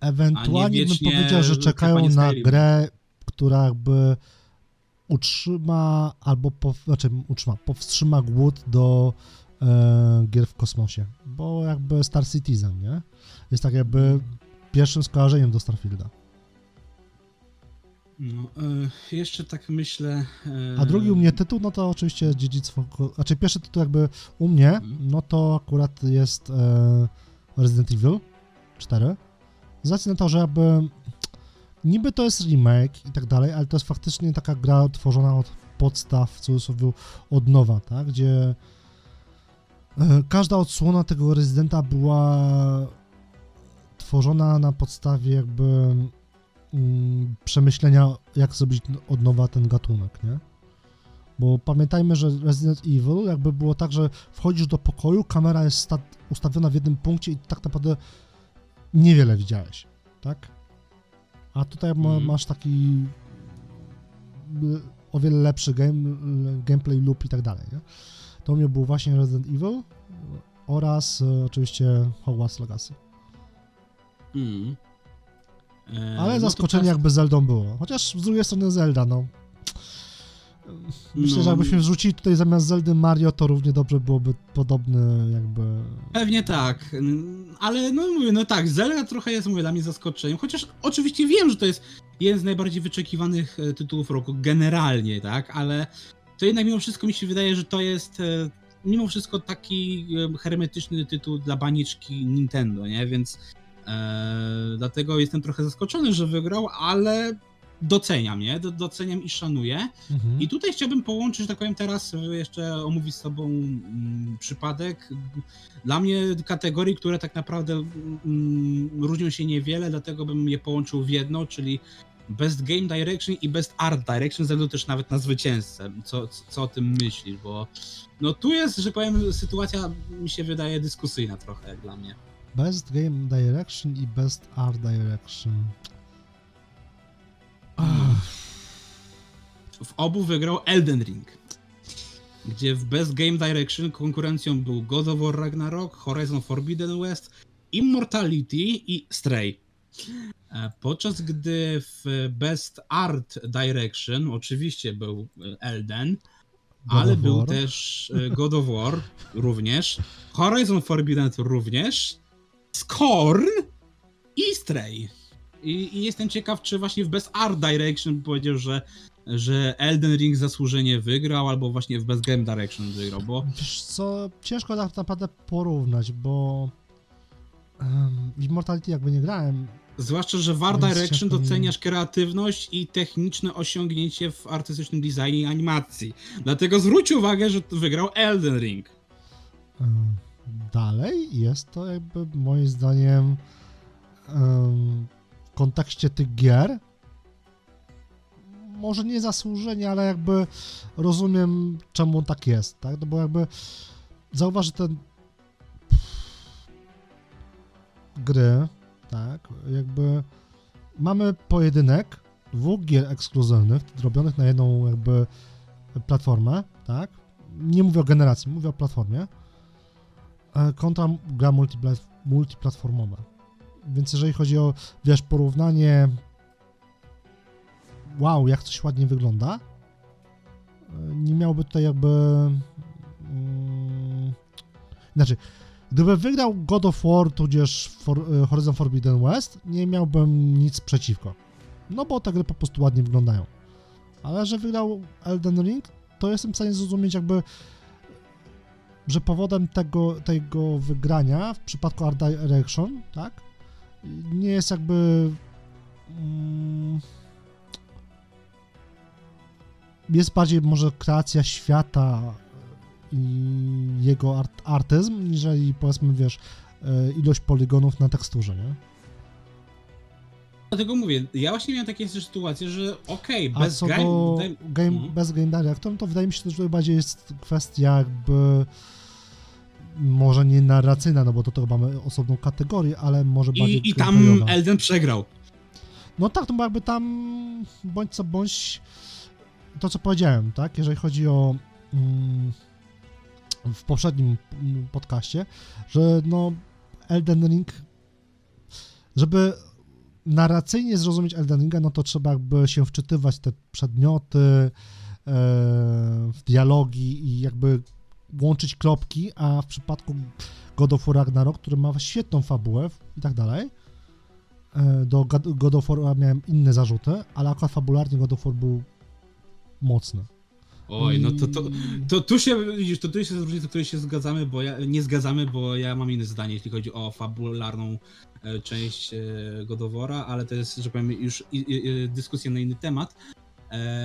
Ewentualnie bym wiecznie powiedział, że czekają na grę, która jakby utrzyma albo po, znaczy utrzyma, powstrzyma głód do e, gier w kosmosie. Bo jakby Star Citizen, nie? Jest tak jakby pierwszym skojarzeniem do Starfielda. No, e, jeszcze tak myślę. E, A drugi u mnie tytuł, no to oczywiście dziedzictwo, ko- znaczy pierwszy tytuł jakby u mnie, Mhm. no to akurat jest e, Resident Evil 4. Z racji na to, że jakby niby to jest remake i tak dalej, ale to jest faktycznie taka gra tworzona od podstaw, w cudzysłowie od nowa, tak, gdzie e, każda odsłona tego rezydenta była tworzona na podstawie jakby mm, przemyślenia, jak zrobić od nowa ten gatunek, nie? Bo pamiętajmy, że Resident Evil jakby było tak, że wchodzisz do pokoju, kamera jest sta- ustawiona w jednym punkcie i tak naprawdę niewiele widziałeś, tak? A tutaj Mhm. masz taki y, o wiele lepszy game, y, gameplay loop i tak dalej, nie? To u mnie był właśnie Resident Evil oraz y, oczywiście Hogwarts Legacy. Mm. E, Ale no zaskoczenie czas- jakby Zeldą było. Chociaż z drugiej strony Zelda, no. Myślę, No. że jakbyśmy wrzucili tutaj zamiast Zeldy Mario, to równie dobrze byłoby podobny jakby... Pewnie tak, ale no mówię, no tak, Zelda trochę jest mówię, dla mnie zaskoczeniem, chociaż oczywiście wiem, że to jest jeden z najbardziej wyczekiwanych e, tytułów roku generalnie, tak, ale to jednak mimo wszystko mi się wydaje, że to jest e, mimo wszystko taki e, hermetyczny tytuł dla baniczki Nintendo, nie, więc e, dlatego jestem trochę zaskoczony, że wygrał, ale doceniam, nie, Do, doceniam i szanuję. Mhm. I tutaj chciałbym połączyć, że tak powiem, teraz y, jeszcze omówić z Tobą mm, przypadek. Dla mnie kategorii, które tak naprawdę mm, różnią się niewiele, dlatego bym je połączył w jedno, czyli Best Game Direction i Best Art Direction, ze względu też nawet na zwycięzcę. Co, co o tym myślisz? Bo no tu jest, że powiem, sytuacja mi się wydaje dyskusyjna trochę jak dla mnie. Best Game Direction i Best Art Direction. W obu wygrał Elden Ring. Gdzie w Best Game Direction konkurencją był God of War Ragnarok, Horizon Forbidden West, Immortality i Stray. E, Podczas gdy w Best Art Direction oczywiście był e, Elden, God ale był War. też e, God of War również, Horizon Forbidden również, Scorn i Stray. I, I jestem ciekaw, czy właśnie w Best Art Direction powiedział, że, że Elden Ring zasłużenie wygrał, albo właśnie w Best Game Direction wygrał, bo Wiesz co, ciężko tak naprawdę porównać, bo um, Immortality jakby nie grałem. zwłaszcza, że w Art Direction doceniasz kreatywność i techniczne osiągnięcie w artystycznym designie i animacji. Dlatego zwróć uwagę, że wygrał Elden Ring. dalej jest to jakby moim zdaniem em, w kontekście tych gier może nie zasłużenie, ale jakby rozumiem czemu tak jest, tak? No bo jakby zauważ, że ten gry, tak, jakby mamy pojedynek dwóch gier ekskluzywnych robionych na jedną jakby platformę, tak? Nie mówię o generacji, mówię o platformie e, kontra gra multipla- multiplatformowa. Więc jeżeli chodzi o, wiesz, porównanie wow, jak coś ładnie wygląda, e, nie miałby tutaj jakby mm, znaczy, gdyby wygrał God of War tudzież For, e, Horizon Forbidden West, nie miałbym nic przeciwko. No bo te gry po prostu ładnie wyglądają. Ale że wygrał Elden Ring, to jestem w stanie zrozumieć jakby że powodem tego, tego wygrania w przypadku Art Direction, tak, nie jest jakby mm, jest bardziej może kreacja świata i jego art, artyzm, niżeli powiedzmy, wiesz, e, ilość poligonów na teksturze, nie? Dlatego mówię, ja właśnie miałem takie sytuacje, że okej, A bez co game, game- Mhm. bez game director, to wydaje mi się, że tutaj bardziej jest kwestia jakby może nie narracyjna, no bo to, to mamy osobną kategorię, ale może bardziej I, I tam. Elden przegrał. No tak, to jakby tam bądź co bądź to, co powiedziałem, tak? Jeżeli chodzi o mm, w poprzednim podcaście, że no Elden Ring, żeby narracyjnie zrozumieć Elden Ringa, no to trzeba jakby się wczytywać te przedmioty, e, w dialogi i jakby łączyć kropki, a w przypadku God of War Ragnarok, który ma świetną fabułę i tak dalej, e, do God- of War miałem inne zarzuty, ale akurat fabularnie God of War był mocny. Oj, no to, to, to tu się, widzisz, to tu jest różnica, w której się zgadzamy, bo ja, nie zgadzamy, bo ja mam inne zdanie, jeśli chodzi o fabularną e, część e, God of War'a, ale to jest, że powiem, już dyskusja na inny temat.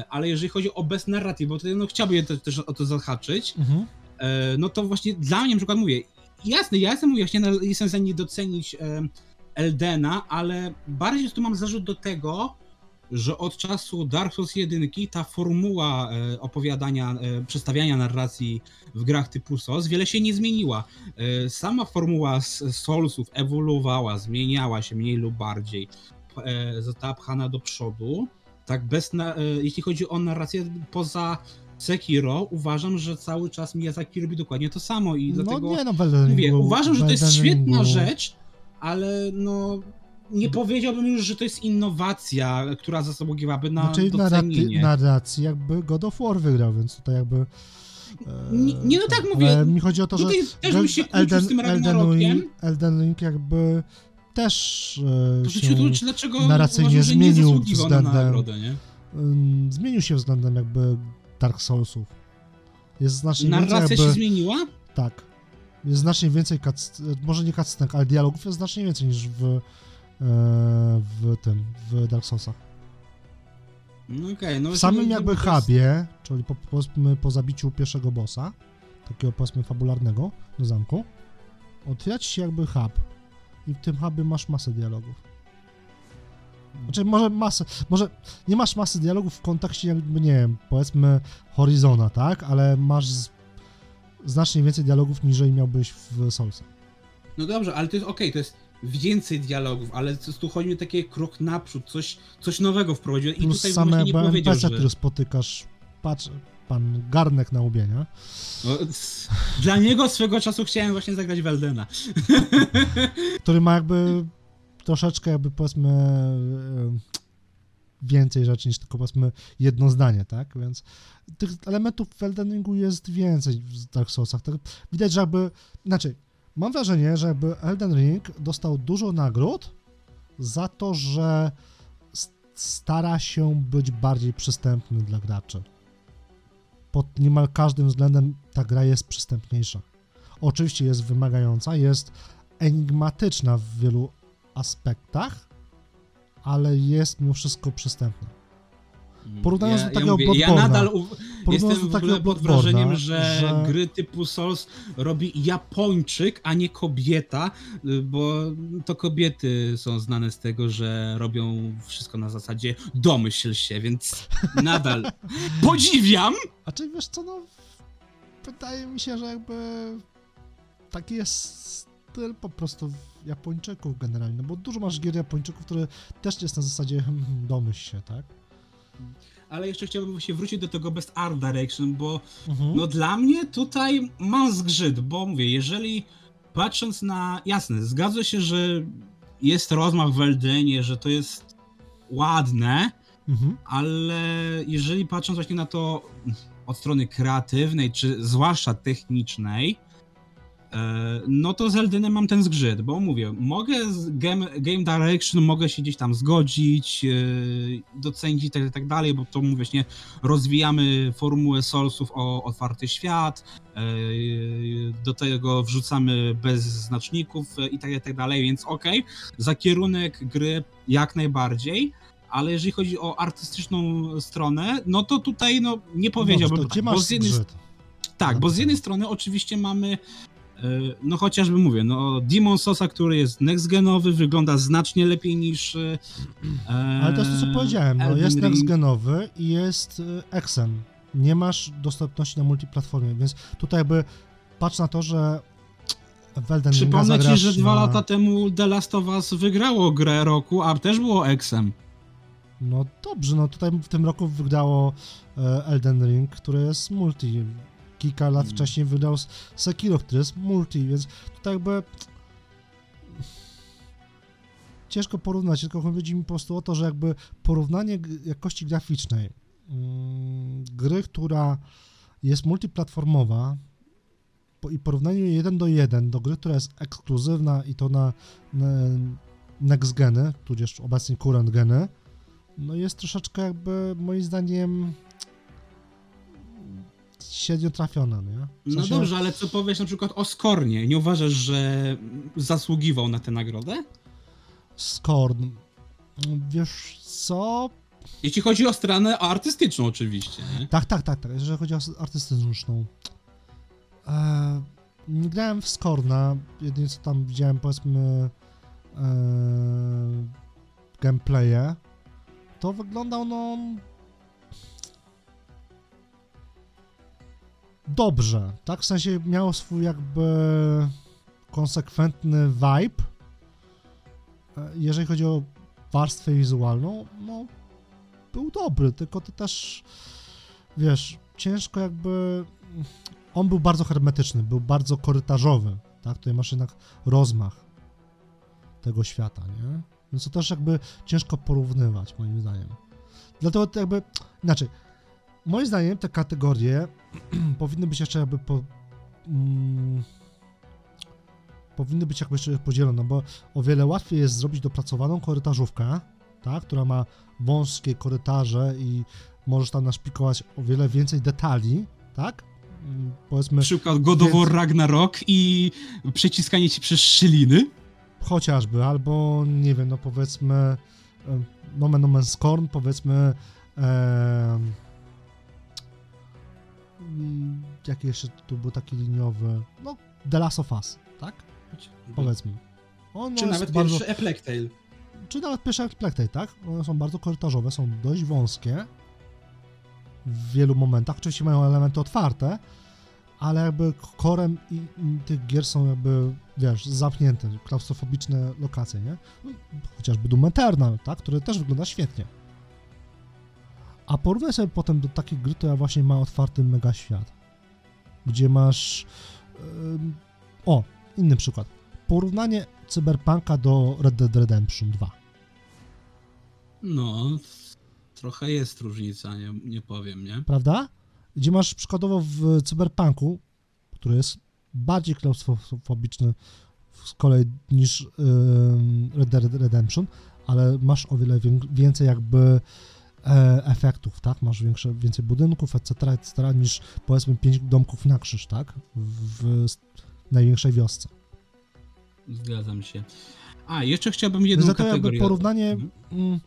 Ale jeżeli chodzi o bez narracji, bo tutaj no, chciałbym te, też o to zahaczyć, Mhm. E, no to właśnie dla mnie na przykład mówię, jasne, ja jestem, na- jestem w stanie docenić e, Eldena, ale bardziej tu mam zarzut do tego, że od czasu Dark Souls 1 ta formuła e, opowiadania, przedstawiania narracji w grach typu Souls wiele się nie zmieniła. Sama formuła Soulsów ewoluowała, zmieniała się mniej lub bardziej, została pchana do przodu. Tak bez jeśli chodzi o narrację poza Sekiro, uważam, że cały czas Miyazaki robi dokładnie to samo i dlatego No nie no, mówię, uważam, że to jest świetna rzecz, ale no nie powiedziałbym już, że to jest innowacja, która zasługiwałaby na Znaczy docenienie. narracji jakby God of War wygrał, więc tutaj jakby... e, Nie- nie, no tak mówię. Ale mi chodzi o to, że też bym się Elden, z tym Elden. Ring, Elden Ring jakby też e, To się, się tłumaczy, dlaczego narracyjnie uważam, że nie zmienił zasługiwał na względem- nagrodę, nie? ym, zmienił się względem jakby Dark Soulsów. Jest znacznie więcej Narracja jakby... się zmieniła? Tak. Jest znacznie więcej cuts, może nie cutscenek, ale dialogów jest znacznie więcej niż w, e, w tym, w Dark Soulsach. No okej, no W samym jakby hubie, czyli po, powiedzmy po zabiciu pierwszego bossa, takiego powiedzmy fabularnego do zamku, otwiera się jakby hub i w tym hubie masz masę dialogów. Znaczy może masę, może nie masz masy dialogów w kontekście jakby, nie wiem, powiedzmy Horizona, tak? Ale masz z, znacznie więcej dialogów niżeli miałbyś w Soulsach. No dobrze, ale to jest okej, to jest więcej dialogów, ale tu chodzi mi o taki krok naprzód, coś, coś nowego wprowadził i Plus tutaj same nie powiedział, NPC, że... które spotykasz, patrz, pan Garnek na łbie, nie? No, Dla niego swego czasu chciałem właśnie zagrać w Eldena. który ma jakby troszeczkę jakby powiedzmy e, więcej rzeczy niż tylko powiedzmy jedno zdanie, tak? Więc tych elementów w Elden Ringu jest więcej w Dark Soulsach. Tak? Widać, że jakby, inaczej, mam wrażenie, że jakby Elden Ring dostał dużo nagród za to, że stara się być bardziej przystępny dla graczy. Pod niemal każdym względem ta gra jest przystępniejsza. Oczywiście jest wymagająca, jest enigmatyczna w wielu aspektach, ale jest mimo wszystko przystępna. Porównując do takiego mówię, ja nadal u... Jestem w ogóle pod wrażeniem, że, że- gry typu Souls robi Japończyk, a nie kobieta, y, bo to kobiety są znane z tego, że robią wszystko na zasadzie domyśl się, więc nadal podziwiam. A czy wiesz co, no wydaje mi się, że jakby taki jest styl po prostu Japończyków generalnie, no bo dużo masz gier Japończyków, które też jest na zasadzie hmm, hmm, domyśl się, tak? Ale jeszcze chciałbym się wrócić do tego Best Art Direction, bo Mhm. No dla mnie tutaj mam zgrzyt, bo mówię, jeżeli patrząc na... Jasne, zgadza się, że jest rozmach w Eldenie, że to jest ładne, Mhm. ale jeżeli patrząc właśnie na to od strony kreatywnej, czy zwłaszcza technicznej, no to z Eldenem mam ten zgrzyt, bo mówię, mogę z game, game direction, mogę się gdzieś tam zgodzić, e, docenić i tak, tak dalej, bo to mówię właśnie, rozwijamy formułę Soulsów o otwarty świat, e, do tego wrzucamy bez znaczników e, i tak, tak dalej, więc okej, za kierunek gry jak najbardziej, ale jeżeli chodzi o artystyczną stronę, no to tutaj no, nie powiedziałbym, Dobrze, to tak, gdzie bo masz z jednej tak, bo z jednej strony oczywiście mamy No chociażby mówię, no Demon Sosa, który jest next-genowy, wygląda znacznie lepiej niż... E, Ale to jest to, co powiedziałem, no, jest next-genowy i jest e, Xem. Nie masz dostępności na multiplatformie, więc tutaj jakby patrz na to, że Elden Przypomnę ci, że dwa na... lata temu The Last of Us wygrało grę roku, a też było Xem. No dobrze, no tutaj w tym roku wygrało e, Elden Ring, który jest multi. Kilka lat wcześniej wydał Sekiro, który jest multi, więc tutaj jakby ciężko porównać, tylko chodzi mi po prostu o to, że jakby porównanie jakości graficznej mm, gry, która jest multiplatformowa i porównanie jej jeden do jeden do gry, która jest ekskluzywna i to na, na next geny, tudzież obecnie current geny, no jest troszeczkę jakby moim zdaniem średnio trafiona, nie? W No sensie- dobrze, ale co powiesz na przykład o Skornie? Nie uważasz, że zasługiwał na tę nagrodę? Skorn. Wiesz co? Jeśli chodzi o stronę artystyczną oczywiście, nie? Tak, tak, tak, tak. Jeżeli chodzi o artystyczną. E, nie grałem w Skorna. Jedynie co tam widziałem, powiedzmy, e, gameplaye, to wyglądał no. Dobrze, tak? W sensie miało swój jakby konsekwentny vibe. E, Jeżeli chodzi o warstwę wizualną, no był dobry, tylko to też wiesz, ciężko jakby. On był bardzo hermetyczny, był bardzo korytarzowy, tak? Tutaj masz jednak rozmach tego świata, nie? Więc to też jakby ciężko porównywać, moim zdaniem. Dlatego to jakby inaczej. Moim zdaniem te kategorie powinny być jeszcze jakby po. Mm, powinny być jakby jeszcze podzielone, bo o wiele łatwiej jest zrobić dopracowaną korytarzówkę, tak, która ma wąskie korytarze i możesz tam naszpikować o wiele więcej detali, tak? Mm, Powiedzmy, przykład God of War Ragnarok i przeciskanie się przez szczeliny. chociażby, albo nie wiem, no powiedzmy em, Nomen Nomen Scorn, powiedzmy em, mm, jaki jeszcze tu był taki liniowy, no The Last of Us, tak? Powiedzmy. On Czy nawet bardzo, pierwszy Plague Tale. czy nawet pierwsze Expected, tak? One są bardzo korytarzowe, są dość wąskie w wielu momentach. Oczywiście mają elementy otwarte, ale jakby korem i, i tych gier są jakby, wiesz, zamknięte, klaustrofobiczne lokacje, nie? No, Chociażby Doom Eternal, tak? Które też wygląda świetnie. A porównaj sobie potem do takiej gry, która właśnie ma otwarty mega świat, gdzie masz... o, inny przykład. Porównanie Cyberpunka do Red Dead Redemption 2. No, trochę jest różnica, nie, nie powiem, nie? prawda? Gdzie masz przykładowo w Cyberpunku, który jest bardziej klaustrofobiczny z kolei niż ym, Red Dead Redemption, ale masz o wiele wię- więcej jakby efektów, tak? Masz większe, więcej budynków, etc., etc., niż powiedzmy pięć domków na krzyż, tak? W, największej wiosce. Zgadzam się. A, jeszcze chciałbym jedną za to jakby kategorię. porównanie, Mhm. mm,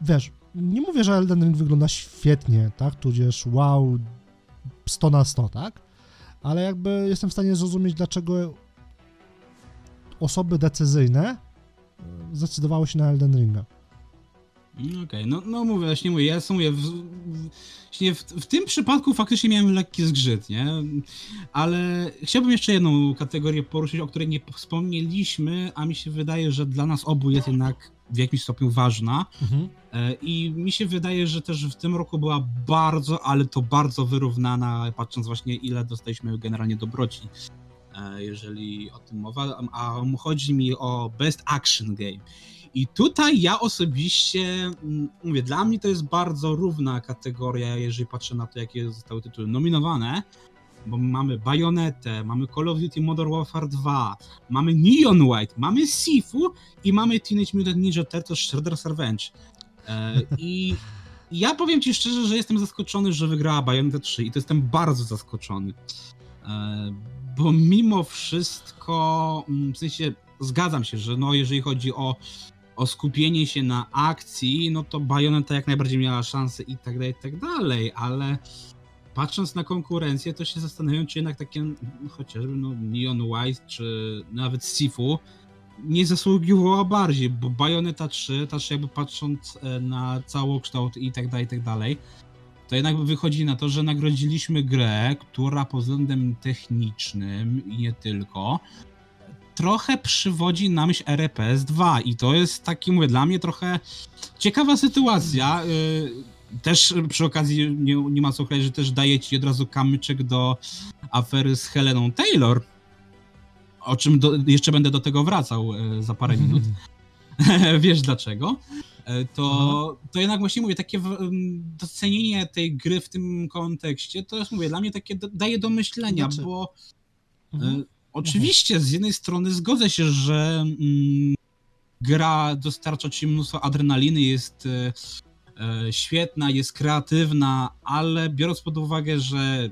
wiesz, nie mówię, że Elden Ring wygląda świetnie, tak, tudzież wow, 100 na 100, tak, ale jakby jestem w stanie zrozumieć, dlaczego osoby decyzyjne e, zdecydowały się na Elden Ringa. Mm, Okej, no, no mówię, właśnie mówię, ja mówię, w, w, w, w tym przypadku faktycznie miałem lekki zgrzyt, nie? Ale chciałbym jeszcze jedną kategorię poruszyć, o której nie wspomnieliśmy, a mi się wydaje, że dla nas obu jest jednak w jakimś stopniu ważna. E, I mi się wydaje, że też w tym roku była bardzo, ale to bardzo wyrównana, patrząc właśnie ile dostaliśmy generalnie dobroci, e, jeżeli o tym mowa, a chodzi mi o Best Action Game. I tutaj ja osobiście, mm, mówię, dla mnie to jest bardzo równa kategoria, jeżeli patrzę na to, jakie zostały tytuły nominowane, bo mamy Bayonetę, mamy Call of Duty Modern Warfare 2, mamy Neon White, mamy Sifu i mamy Teenage Mutant Ninja Turtles Shredder's Revenge. E, I ja powiem ci szczerze, że jestem zaskoczony, że wygrała Bayonetta 3 i to jestem bardzo zaskoczony. E, Bo mimo wszystko, mm, w sensie zgadzam się, że no jeżeli chodzi o, o skupienie się na akcji, no to Bayonetta jak najbardziej miała szansę i tak dalej, i tak dalej, ale patrząc na konkurencję, to się zastanawiam, czy jednak takie no, chociażby no, Neon White, czy nawet Sifu nie zasługiwała bardziej, bo Bayonetta 3, też jakby patrząc e, na całokształt i tak dalej, i tak dalej, to jednak wychodzi na to, że nagrodziliśmy grę, która pod względem technicznym i nie tylko, trochę przywodzi na myśl RPS 2 i to jest taki, mówię, dla mnie trochę ciekawa sytuacja. y, Też przy okazji nie, nie ma co ukrywać, że też daje ci od razu kamyczek do afery z Heleną Taylor, o czym do, jeszcze będę do tego wracał y, za parę minut. Wiesz dlaczego? E, To, to jednak właśnie mówię, takie docenienie tej gry w tym kontekście, to jest mówię, dla mnie takie do, daje do myślenia, Znaczy- bo Mhm. Oczywiście, z jednej strony zgodzę się, że mm, gra dostarcza ci mnóstwo adrenaliny, jest e, e, świetna, jest kreatywna, ale biorąc pod uwagę, że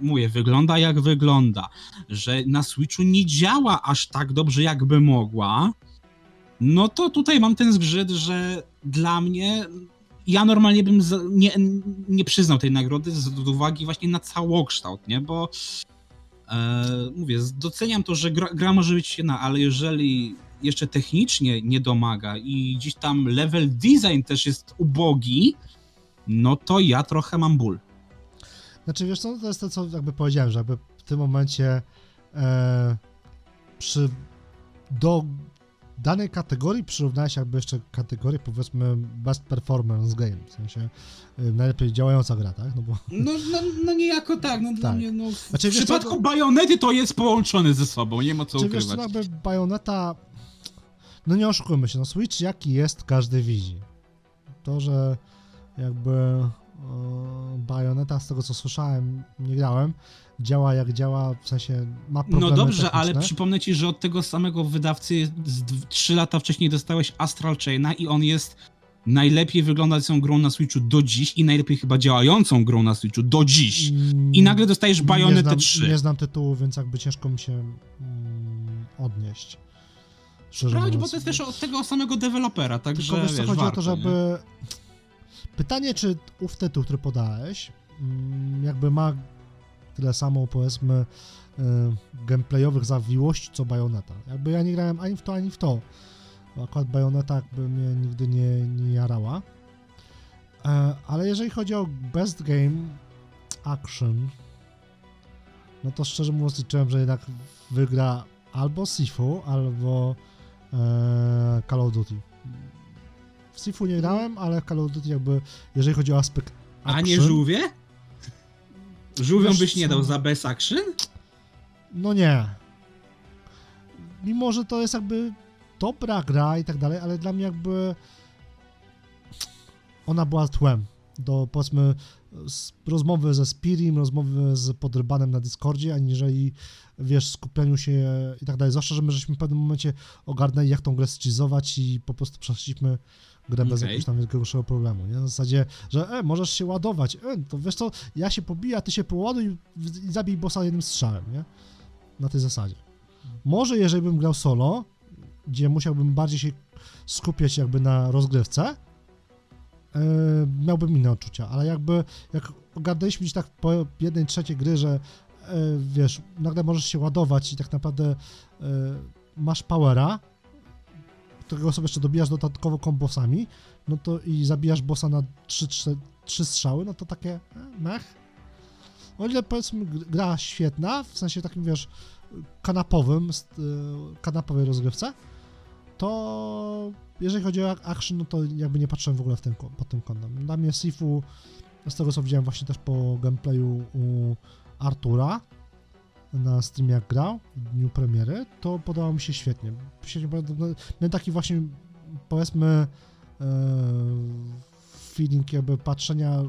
mówię, wygląda jak wygląda, że na Switchu nie działa aż tak dobrze, jakby mogła, no to tutaj mam ten zgrzyt, że dla mnie ja normalnie bym nie, nie przyznał tej nagrody z uwagi właśnie na całokształt, nie? Bo mówię, doceniam to, że gra, gra może być świetna, ale jeżeli jeszcze technicznie nie domaga i gdzieś tam level design też jest ubogi, no to ja trochę mam ból. Znaczy, wiesz to jest to, co jakby powiedziałem, że jakby w tym momencie e, przy do danej kategorii przyrównałeś jakby jeszcze kategorię powiedzmy best performance game, w sensie e, najlepiej działająca gra, tak? No bo No, no, no niejako tak, no dla Tak. mnie, no w Znaczy, wiesz co, przypadku to- Bajonety to jest połączone ze sobą, nie ma co Czy wiesz, ukrywać. co, jakby Bayonetta, no nie oszukujmy się, no Switch jaki jest, każdy widzi. To, że jakby Bayonetta, z tego co słyszałem, nie grałem, działa jak działa, w sensie ma problemy No dobrze, ale techniczne. przypomnę ci, że od tego samego wydawcy z d- trzy lata wcześniej dostałeś Astral Chaina i on jest najlepiej wyglądającą grą na Switchu do dziś i najlepiej chyba działającą grą na Switchu do dziś. Mm, I nagle dostajesz nie Bayonetę znam, 3. Nie znam tytułu, więc jakby ciężko mi się mm, odnieść. Sprawdź, bo to jest też od tego samego dewelopera, także Tylko wiesz, co wiesz, chodzi o warto, to, nie? Pytanie, czy ów tytuł, który podałeś, mm, jakby ma tyle samo, powiedzmy, y, gameplayowych zawiłości, co Bayonetta. Jakby ja nie grałem ani w to, ani w to. Akurat Bayonetta jakby mnie nigdy nie, nie jarała. E, Ale jeżeli chodzi o Best Game Action, no to szczerze mówiąc liczyłem, że jednak wygra albo Sifu, albo e, Call of Duty. W Sifu nie grałem, ale Call of Duty jakby, jeżeli chodzi o aspekt A action, nie żółwie? Żółwią Wiesz byś nie co? dał za best action? No nie. Mimo, że to jest jakby dobra gra i tak dalej, ale dla mnie jakby ona była tłem do powiedzmy rozmowy ze Spirim, rozmowy z podrybanem na Discordzie, aniżeli wiesz, skupianiu się i tak dalej. Zwłaszcza, że my żeśmy w pewnym momencie ogarnęli jak tą grę schizować i po prostu przeszliśmy grę bez Okej. jakiegoś tam większego problemu, nie? Na zasadzie, że e, możesz się ładować, e, to wiesz co, ja się pobiję, a ty się poładuj i zabij bossa jednym strzałem, nie? Na tej zasadzie. Może jeżeli bym grał solo, gdzie musiałbym bardziej się skupiać jakby na rozgrywce, yy, miałbym inne odczucia, ale jakby jak ogarnęliśmy gdzieś tak po jednej trzeciej gry, że yy, wiesz, nagle możesz się ładować i tak naprawdę yy, masz powera, którego sobie jeszcze dobijasz dodatkowo kombosami, no to i zabijasz bossa na 3, 3, 3 strzały, no to takie e, mech. O ile powiedzmy gr- gra świetna, w sensie takim wiesz, kanapowym, y, kanapowej rozgrywce, to jeżeli chodzi o action, no to jakby nie patrzyłem w ogóle w tym, pod tym kątem. Dla mnie Sifu, z tego co widziałem właśnie też po gameplayu u Artura na streamie jak grał, w dniu premiery, to podobało mi się świetnie. No, miałem taki właśnie, powiedzmy, e, feeling jakby patrzenia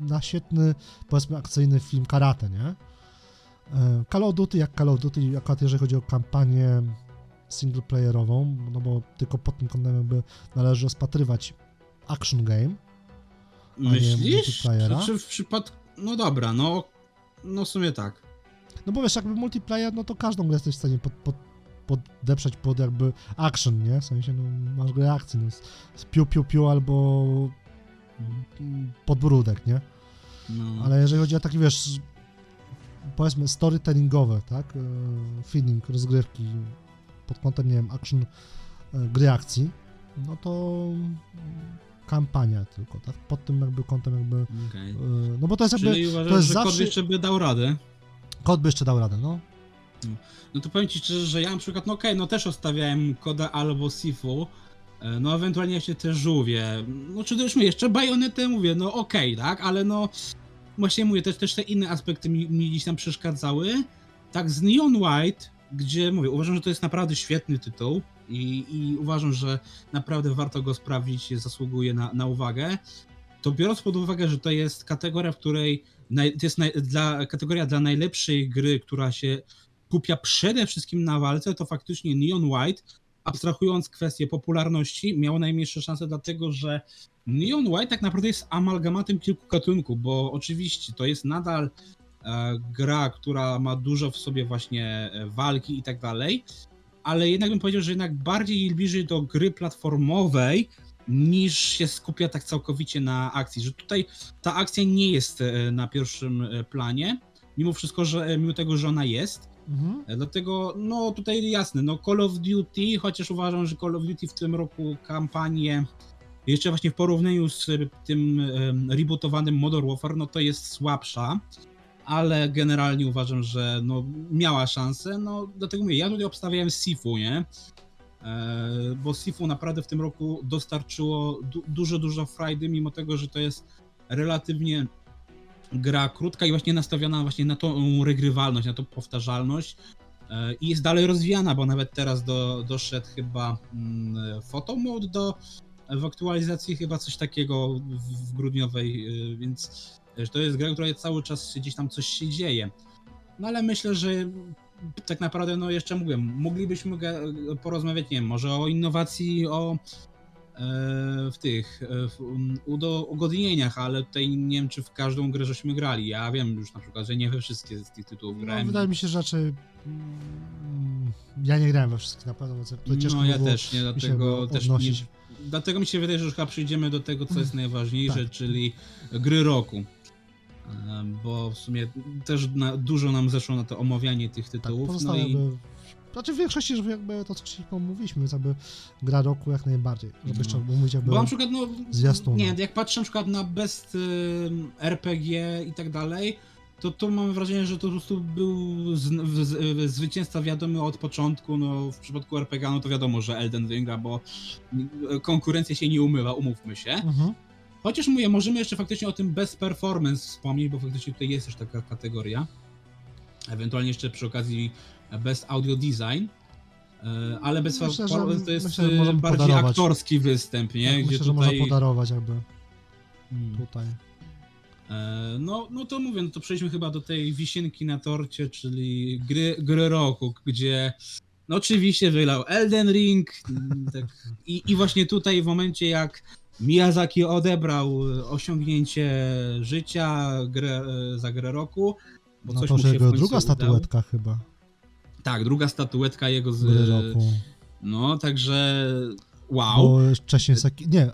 na świetny, powiedzmy, akcyjny film karate, nie? E, Call of Duty jak Call of Duty, akurat jeżeli chodzi o kampanię singleplayerową, no bo tylko pod tym kątem jakby należy rozpatrywać action game. Myślisz? Czy w przypadku... No dobra, no... No w sumie tak. No bo wiesz, jakby multiplayer, no to każdą grę jesteś w stanie pod, pod, podeprzeć pod jakby action, nie? W sensie, no masz grę akcji, no z, z piu, piu, piu albo podbródek, nie? No. Ale jeżeli chodzi o takie, wiesz, powiedzmy storytellingowe, tak, e, feeling, rozgrywki pod kątem, nie wiem, action, e, gry akcji, no to kampania tylko, tak, pod tym jakby kątem jakby, Okej. e, no bo to jest jakby, Czyli uważasz, to jest że zawsze- jeszcze by dał radę? Kod by jeszcze dał radę, no. No. To powiem ci szczerze, że ja na przykład, no okej, no też ostawiałem koda albo Sifu, e, no ewentualnie jeszcze te żółwie, no czy to już mówię, jeszcze bajonetę mówię, no okej, tak, ale no właśnie mówię, też, też te inne aspekty mi, mi gdzieś tam przeszkadzały, tak z Neon White, gdzie mówię, uważam, że to jest naprawdę świetny tytuł i, i uważam, że naprawdę warto go sprawdzić, zasługuje na, na uwagę, to biorąc pod uwagę, że to jest kategoria, w której naj, to jest naj, dla, kategoria dla najlepszej gry, która się kupia przede wszystkim na walce, to faktycznie Neon White, abstrahując kwestię popularności, miało najmniejsze szanse, dlatego że Neon White tak naprawdę jest amalgamatem kilku gatunków, bo oczywiście to jest nadal e, gra, która ma dużo w sobie właśnie e, walki i tak dalej, ale jednak bym powiedział, że jednak bardziej bliżej do gry platformowej niż się skupia tak całkowicie na akcji, że tutaj ta akcja nie jest e, na pierwszym e, planie, mimo wszystko, że e, mimo tego, że ona jest, Mhm. Dlatego, no tutaj jasne, no Call of Duty, chociaż uważam, że Call of Duty w tym roku kampanię, jeszcze właśnie w porównaniu z tym rebootowanym Modern Warfare, no to jest słabsza, ale generalnie uważam, że no miała szansę, no dlatego mówię, ja tutaj obstawiałem Sifu, nie? E, bo Sifu naprawdę w tym roku dostarczyło du- dużo, dużo frajdy, mimo tego, że to jest relatywnie gra krótka i właśnie nastawiona właśnie na tą regrywalność, na tą powtarzalność e, i jest dalej rozwijana, bo nawet teraz do, doszedł chyba mm, photo mode do w aktualizacji chyba coś takiego w, grudniowej, e, więc to jest gra, która cały czas gdzieś tam coś się dzieje. No ale myślę, że tak naprawdę, no jeszcze mówię, moglibyśmy porozmawiać, nie wiem, może o innowacji, o e, w tych e, w um, udo- ugodnieniach, ale tutaj nie wiem, czy w każdą grę żeśmy grali. Ja wiem już na przykład, że nie we wszystkie z tych tytułów No, grałem. wydaje mi się, że raczej mm, ja nie grałem we wszystkich na pewno, to ciężko no ja było też nie, dlatego też nie, Dlatego mi się wydaje, że już chyba przejdziemy do tego, co jest najważniejsze, Tak. czyli gry roku. Bo w sumie też na, dużo nam zeszło na to omawianie tych Tak, tytułów. no pozostałe i. Znaczy w większości, żeby jakby to, co wcześniej mówiliśmy, więc jakby gra roku jak najbardziej, żeby No. jeszcze mówić jakby... Bo na przykład, no, zwiastun. nie, jak patrzę na przykład na best RPG i tak dalej, to tu mam wrażenie, że to po prostu był z, z, zwycięzca wiadomy od początku, no w przypadku RPG, no to wiadomo, że Elden Ringa, bo y, konkurencja się nie umywa, umówmy się. Mhm. Chociaż mówię, możemy jeszcze faktycznie o tym best performance wspomnieć, bo faktycznie tutaj jest też taka kategoria. Ewentualnie jeszcze przy okazji best audio design. E, Ale bez Myślę, że- to jest myślę, że e, bardziej podarować. aktorski występ, nie? Tak, Gdzie myślę, że tutaj. można podarować jakby Hmm. tutaj. E, No, no to mówię, no to przejdźmy chyba do tej wisienki na torcie, czyli gry, gry roku, gdzie no oczywiście wygrał Elden Ring tak, i, i właśnie tutaj w momencie jak Miyazaki odebrał osiągnięcie życia grę, e, za grę roku, bo No coś to mu się w jego końcu druga udało. statuetka chyba Tak, druga statuetka jego z... roku. No, także wow. Bo wcześniej Seki... Nie,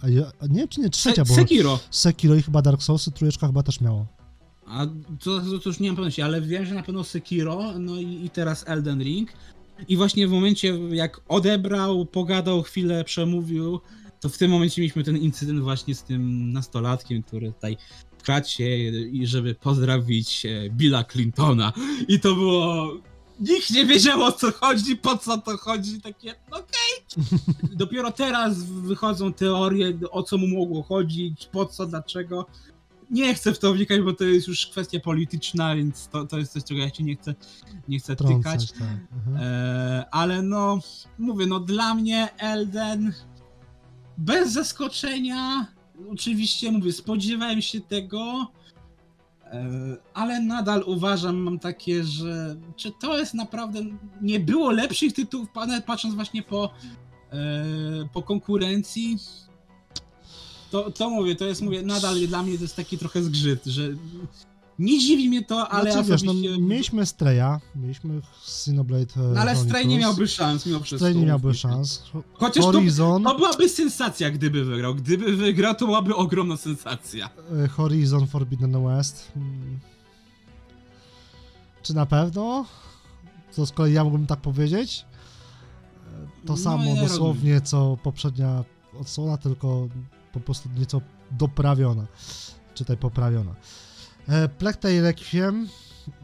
nie wiem czy nie trzecia, Se- bo Sekiro. Sekiro i chyba Dark Soulsy trójeczka chyba też miało. A to, to, to już nie mam pewności, ale wiem, że na pewno Sekiro, no i, i teraz Elden Ring. I właśnie w momencie, jak odebrał, pogadał chwilę, przemówił, to w tym momencie mieliśmy ten incydent właśnie z tym nastolatkiem, który tutaj wkradł się i żeby pozdrowić e, Billa Clintona. I to było... Nikt nie wiedział o co chodzi, po co to chodzi, takie okej. Dopiero teraz wychodzą teorie, o co mu mogło chodzić, po co, dlaczego nie chcę w to wnikać, bo to jest już kwestia polityczna, więc to, to jest coś, czego ja się nie chcę, nie chcę tykać. Trącać, tak. Mhm. E, ale no, mówię, no dla mnie Elden bez zaskoczenia, oczywiście mówię, spodziewałem się tego, e, ale nadal uważam, mam takie, że czy to jest naprawdę, nie było lepszych tytułów, patrząc właśnie po, e, po konkurencji, to, to mówię, to jest, mówię, nadal dla mnie to jest taki trochę zgrzyt, że Nie dziwi mnie to, ale znaczy, wiesz, no, mieliśmy Streya, mieliśmy Xenoblade e, No ale Stray nie miałby szans mimo wszystko. Stray nie miałby szans. Chociaż to, Horizon, to byłaby sensacja, gdyby wygrał. Gdyby wygrał, to byłaby ogromna sensacja. e, Horizon Forbidden West. Hmm. Czy na pewno? Co z kolei ja mógłbym tak powiedzieć? E, To No, samo ja dosłownie co poprzednia odsłona, tylko po prostu nieco doprawiona. Czytaj poprawiona. E, Plague Tale Requiem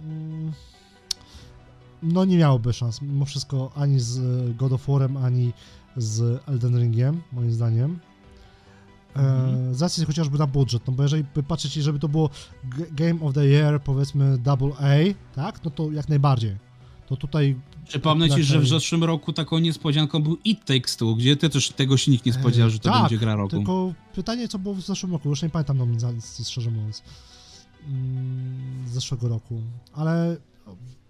mm, no nie miałoby szans, mimo wszystko ani z e, God of War'em, ani z Elden Ringiem, moim zdaniem. E, Mhm. z racji chociażby na budżet, no bo jeżeli by patrzeć, żeby to było Game of the Year, powiedzmy Double A, tak, no to jak najbardziej. To tutaj Przypomnę ci, że w zeszłym roku taką niespodzianką był It Takes Two, gdzie ty też tego się nikt nie spodziewał, że to tak, będzie gra roku. Tylko pytanie, co było w zeszłym roku, już nie pamiętam nominacji, szczerze mówiąc, z zeszłego roku, ale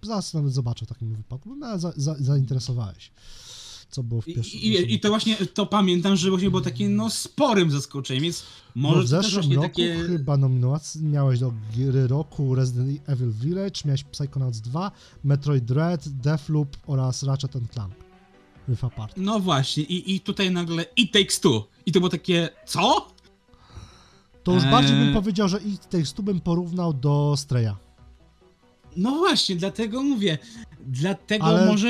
zaraz nawet zobaczę w takim wypadku, bo mnie za, za, zainteresowałeś, co było w I, pierwszym i, I to właśnie, to pamiętam, że właśnie było takie no sporym zaskoczeniem, więc może w to też zeszłym roku takie... chyba nominacje miałeś do gry roku Resident Evil Village, miałeś Psychonauts 2, Metroid Dread, Deathloop oraz Ratchet Clank. Rift Apart. No właśnie, i, i tutaj nagle It Takes Two. I to było takie, co? To już bardziej bym Eee. powiedział, że It Takes Two bym porównał do Streya. No właśnie, dlatego mówię. Dlatego Ale- może,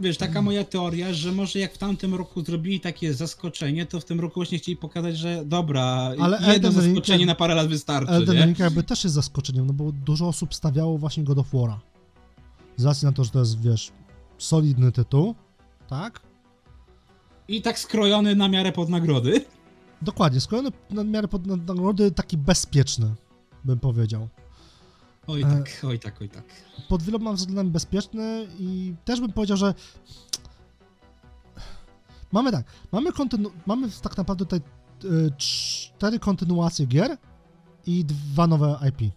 wiesz, taka moja teoria, że może jak w tamtym roku zrobili takie zaskoczenie, to w tym roku właśnie chcieli pokazać, że dobra, Ale jedno Elden zaskoczenie jak- na parę lat wystarczy, Elden nie? Ring jakby też jest zaskoczeniem, no bo dużo osób stawiało właśnie God of War'a. Z racji na to, że to jest, wiesz, solidny tytuł, tak? I tak skrojony na miarę pod nagrody. Dokładnie, skrojony na miarę pod na- nagrody taki bezpieczny, bym powiedział. Oj E. tak, oj tak, oj tak. Pod wieloma względami bezpieczny i też bym powiedział, że mamy tak, mamy, kontynu... mamy tak naprawdę tutaj y, cztery kontynuacje gier i dwa nowe IP.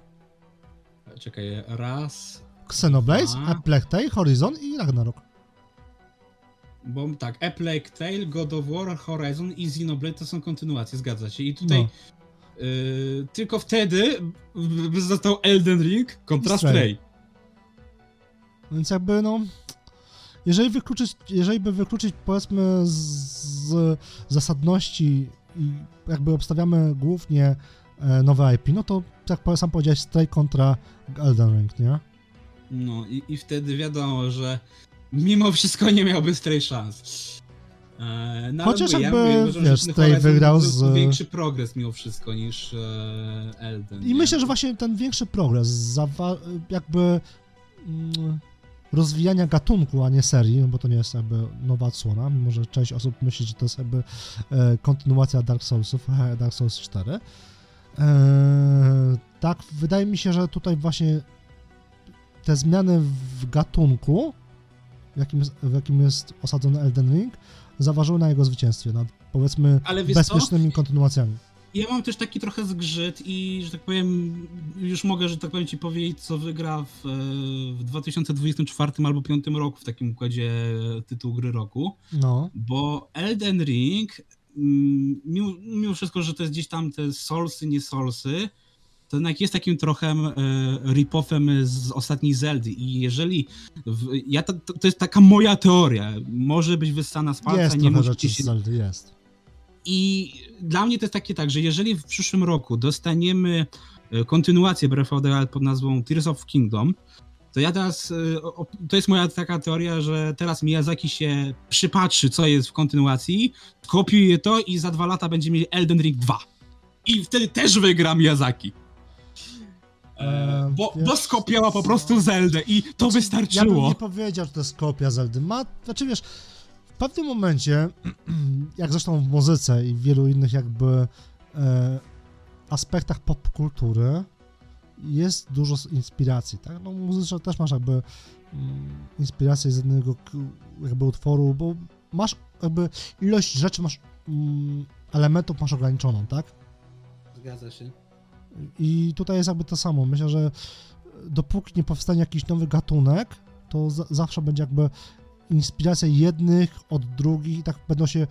Czekaj, raz, Xenoblade, Dwa. A Plague Tale, Horizon i Ragnarok. Bo tak, A Plague Tale, God of War, Horizon i Xenoblade to są kontynuacje, zgadza się. I tutaj No. y, tylko wtedy został Elden Ring kontra Stray. Więc jakby no. Jeżeli wykluczyć, jeżeli by wykluczyć powiedzmy z, z zasadności i jakby obstawiamy głównie e, nowe IP, no to jak sam powiedziałeś, Stray kontra Elden Ring, nie? No i, i wtedy wiadomo, że mimo wszystko nie miałby Stray szans. E, no, Chociaż mówię, jakby, mówię, wiesz, Stray wygrał z- większy progres mimo wszystko niż e, Elden. I nie? myślę, że właśnie ten większy progres, zawa- jakby mm, rozwijania gatunku, a nie serii, no bo to nie jest jakby nowa odsłona, mimo że część osób myśli, że to jest jakby e, kontynuacja Dark Soulsów, Dark Souls 4. E, tak, wydaje mi się, że tutaj właśnie te zmiany w gatunku, w jakim, jest- w jakim jest osadzony Elden Ring, zaważyły na jego zwycięstwie nad powiedzmy wiesz co? bezpiecznymi kontynuacjami. Ja mam też taki trochę zgrzyt i, że tak powiem, już mogę, że tak powiem ci powiedzieć, co wygra w, e, w 2024 albo 2025 roku w takim układzie tytuł gry roku, No. bo Elden Ring, mm, mimo, mimo wszystko, że to jest gdzieś tam te solsy, nie solsy, to jednak jest takim trochę e, rip-offem z ostatniej Zeldy i jeżeli, w, ja to, to jest taka moja teoria, może być wyssana z palca, Jest nie możecie się Zeldy, jest. i dla mnie to jest takie tak, że jeżeli w przyszłym roku dostaniemy e, kontynuację Breath of the Wild pod nazwą Tears of Kingdom, to ja teraz, e, to jest moja taka teoria, że teraz Miyazaki się przypatrzy, co jest w kontynuacji, kopiuje to i za dwa lata będzie mieli Elden Ring 2. I wtedy też wygra Miyazaki. E, Eee, bo, wiesz bo skopiała po prostu Zeldę i to Ja bym wystarczyło. nie powiedział, że to jest kopia Zeldy. Ma, znaczy wiesz, w pewnym momencie, jak zresztą w muzyce i w wielu innych jakby e, aspektach popkultury, jest dużo inspiracji, tak? No muzycznie też masz jakby mm, inspirację z jednego jakby utworu, bo masz jakby ilość rzeczy, masz mm, elementów masz ograniczoną, tak? Zgadza się. I tutaj jest jakby to samo. Myślę, że dopóki nie powstanie jakiś nowy gatunek, to za- zawsze będzie jakby inspiracja jednych od drugich i tak będą się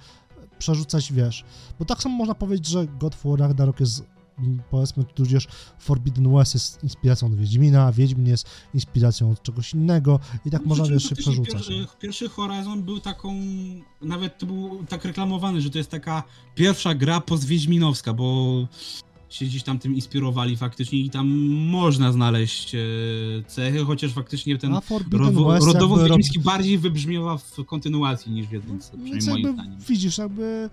przerzucać, wiesz. Bo tak samo można powiedzieć, że God of War Ragnarok jest powiedzmy tudzież Forbidden West jest inspiracją od Wiedźmina, Wiedźmin jest inspiracją od czegoś innego i tak No, można, czym wiesz, się przerzucać. Pierwszy, pierwszy Horizon był taką, nawet to był tak reklamowany, że to jest taka pierwsza gra post-wiedźminowska, bo się gdzieś tam tym inspirowali faktycznie i tam można znaleźć e, cechy, chociaż faktycznie ten A Forbidden rodo, West rodowód jakby rob- bardziej wybrzmiewa w kontynuacji niż w jedynce, Więc przynajmniej moim jakby zdaniem. widzisz, jakby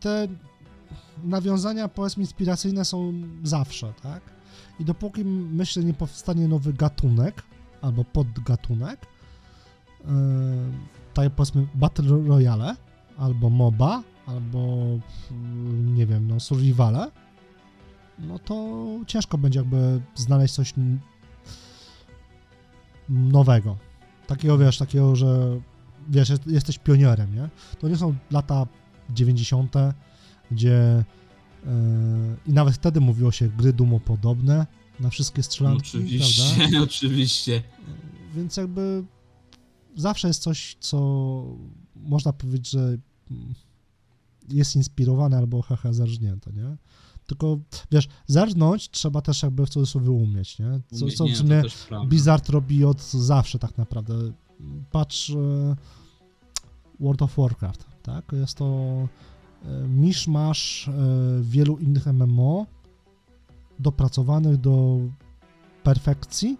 te nawiązania powiedzmy inspiracyjne są zawsze, tak? I dopóki myślę nie powstanie nowy gatunek albo podgatunek, yy, tak jak powiedzmy Battle Royale albo MOBA albo yy, nie wiem, no survivale, no to ciężko będzie jakby znaleźć coś nowego. Takiego, wiesz, takiego, że wiesz, jest- jesteś pionierem, nie? To nie są lata 90., gdzie yy, i nawet wtedy mówiło się gry dumopodobne na wszystkie strzelanki, prawda? Oczywiście, oczywiście. Więc jakby zawsze jest coś, co można powiedzieć, że jest inspirowane albo haha zerżnięte, nie? Tylko, wiesz, zerżnąć trzeba też jakby w cudzysłowie umieć, nie? Co, co w sumie. Blizzard robi od zawsze tak naprawdę. Patrz e, World of Warcraft, tak? Jest to e, miszmasz e, wielu innych MMO dopracowanych do perfekcji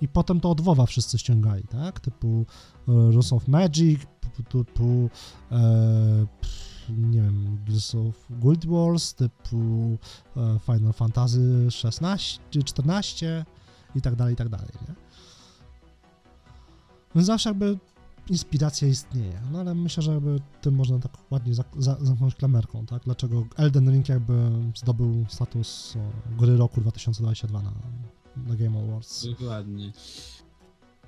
i potem to od WoWa wszyscy ściągali, tak? Typu Rules of Magic, typu, typu e, nie wiem, Guilds of Guild Wars, typu e, Final Fantasy 16, 14 i tak dalej, i tak dalej, nie? Więc zawsze jakby inspiracja istnieje, no ale myślę, że jakby tym można tak ładnie za, za, zamknąć klamerką, tak? Dlaczego Elden Ring jakby zdobył status gry roku 2022 na, na Game Awards. Dokładnie.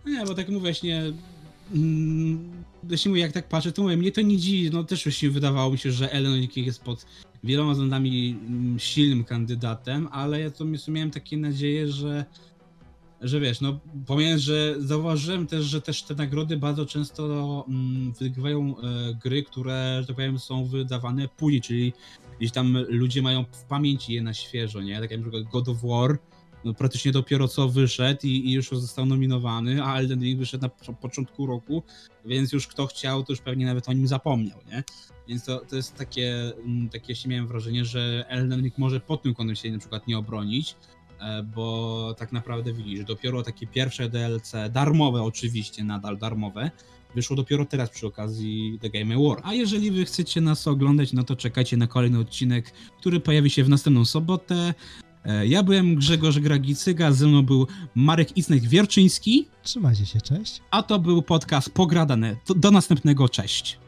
No Nie, bo tak mówię właśnie. Mm, jeśli mówię, jak tak patrzę, to mówię, mnie to nie dziwi. No też właśnie wydawało mi się, że Ellen Ring jest pod wieloma względami mm, silnym kandydatem, ale ja to miałem takie nadzieję, że że wiesz, no pomijając, że zauważyłem też, że też te nagrody bardzo często mm, wygrywają e, gry, które, że tak powiem, są wydawane później, czyli gdzieś tam ludzie mają w pamięci je na świeżo, nie? Tak jak na przykład God of War, no praktycznie dopiero co wyszedł i, i już został nominowany, a Elden Ring wyszedł na po- początku roku, więc już kto chciał, to już pewnie nawet o nim zapomniał, nie? Więc to, to jest takie, mm, takie się miałem wrażenie, że Elden Ring może pod tym kątem się na przykład nie obronić, e, bo tak naprawdę widzisz, dopiero takie pierwsze DLC, darmowe oczywiście, nadal darmowe, wyszło dopiero teraz przy okazji The Game Award. A jeżeli wy chcecie nas oglądać, no to czekajcie na kolejny odcinek, który pojawi się w następną sobotę. E, Ja byłem Grzegorz Gragicyga, ze mną był Marek Isnek-Wierczyński, Trzymajcie się, cześć. a to był podcast Pogradane. Do następnego, cześć.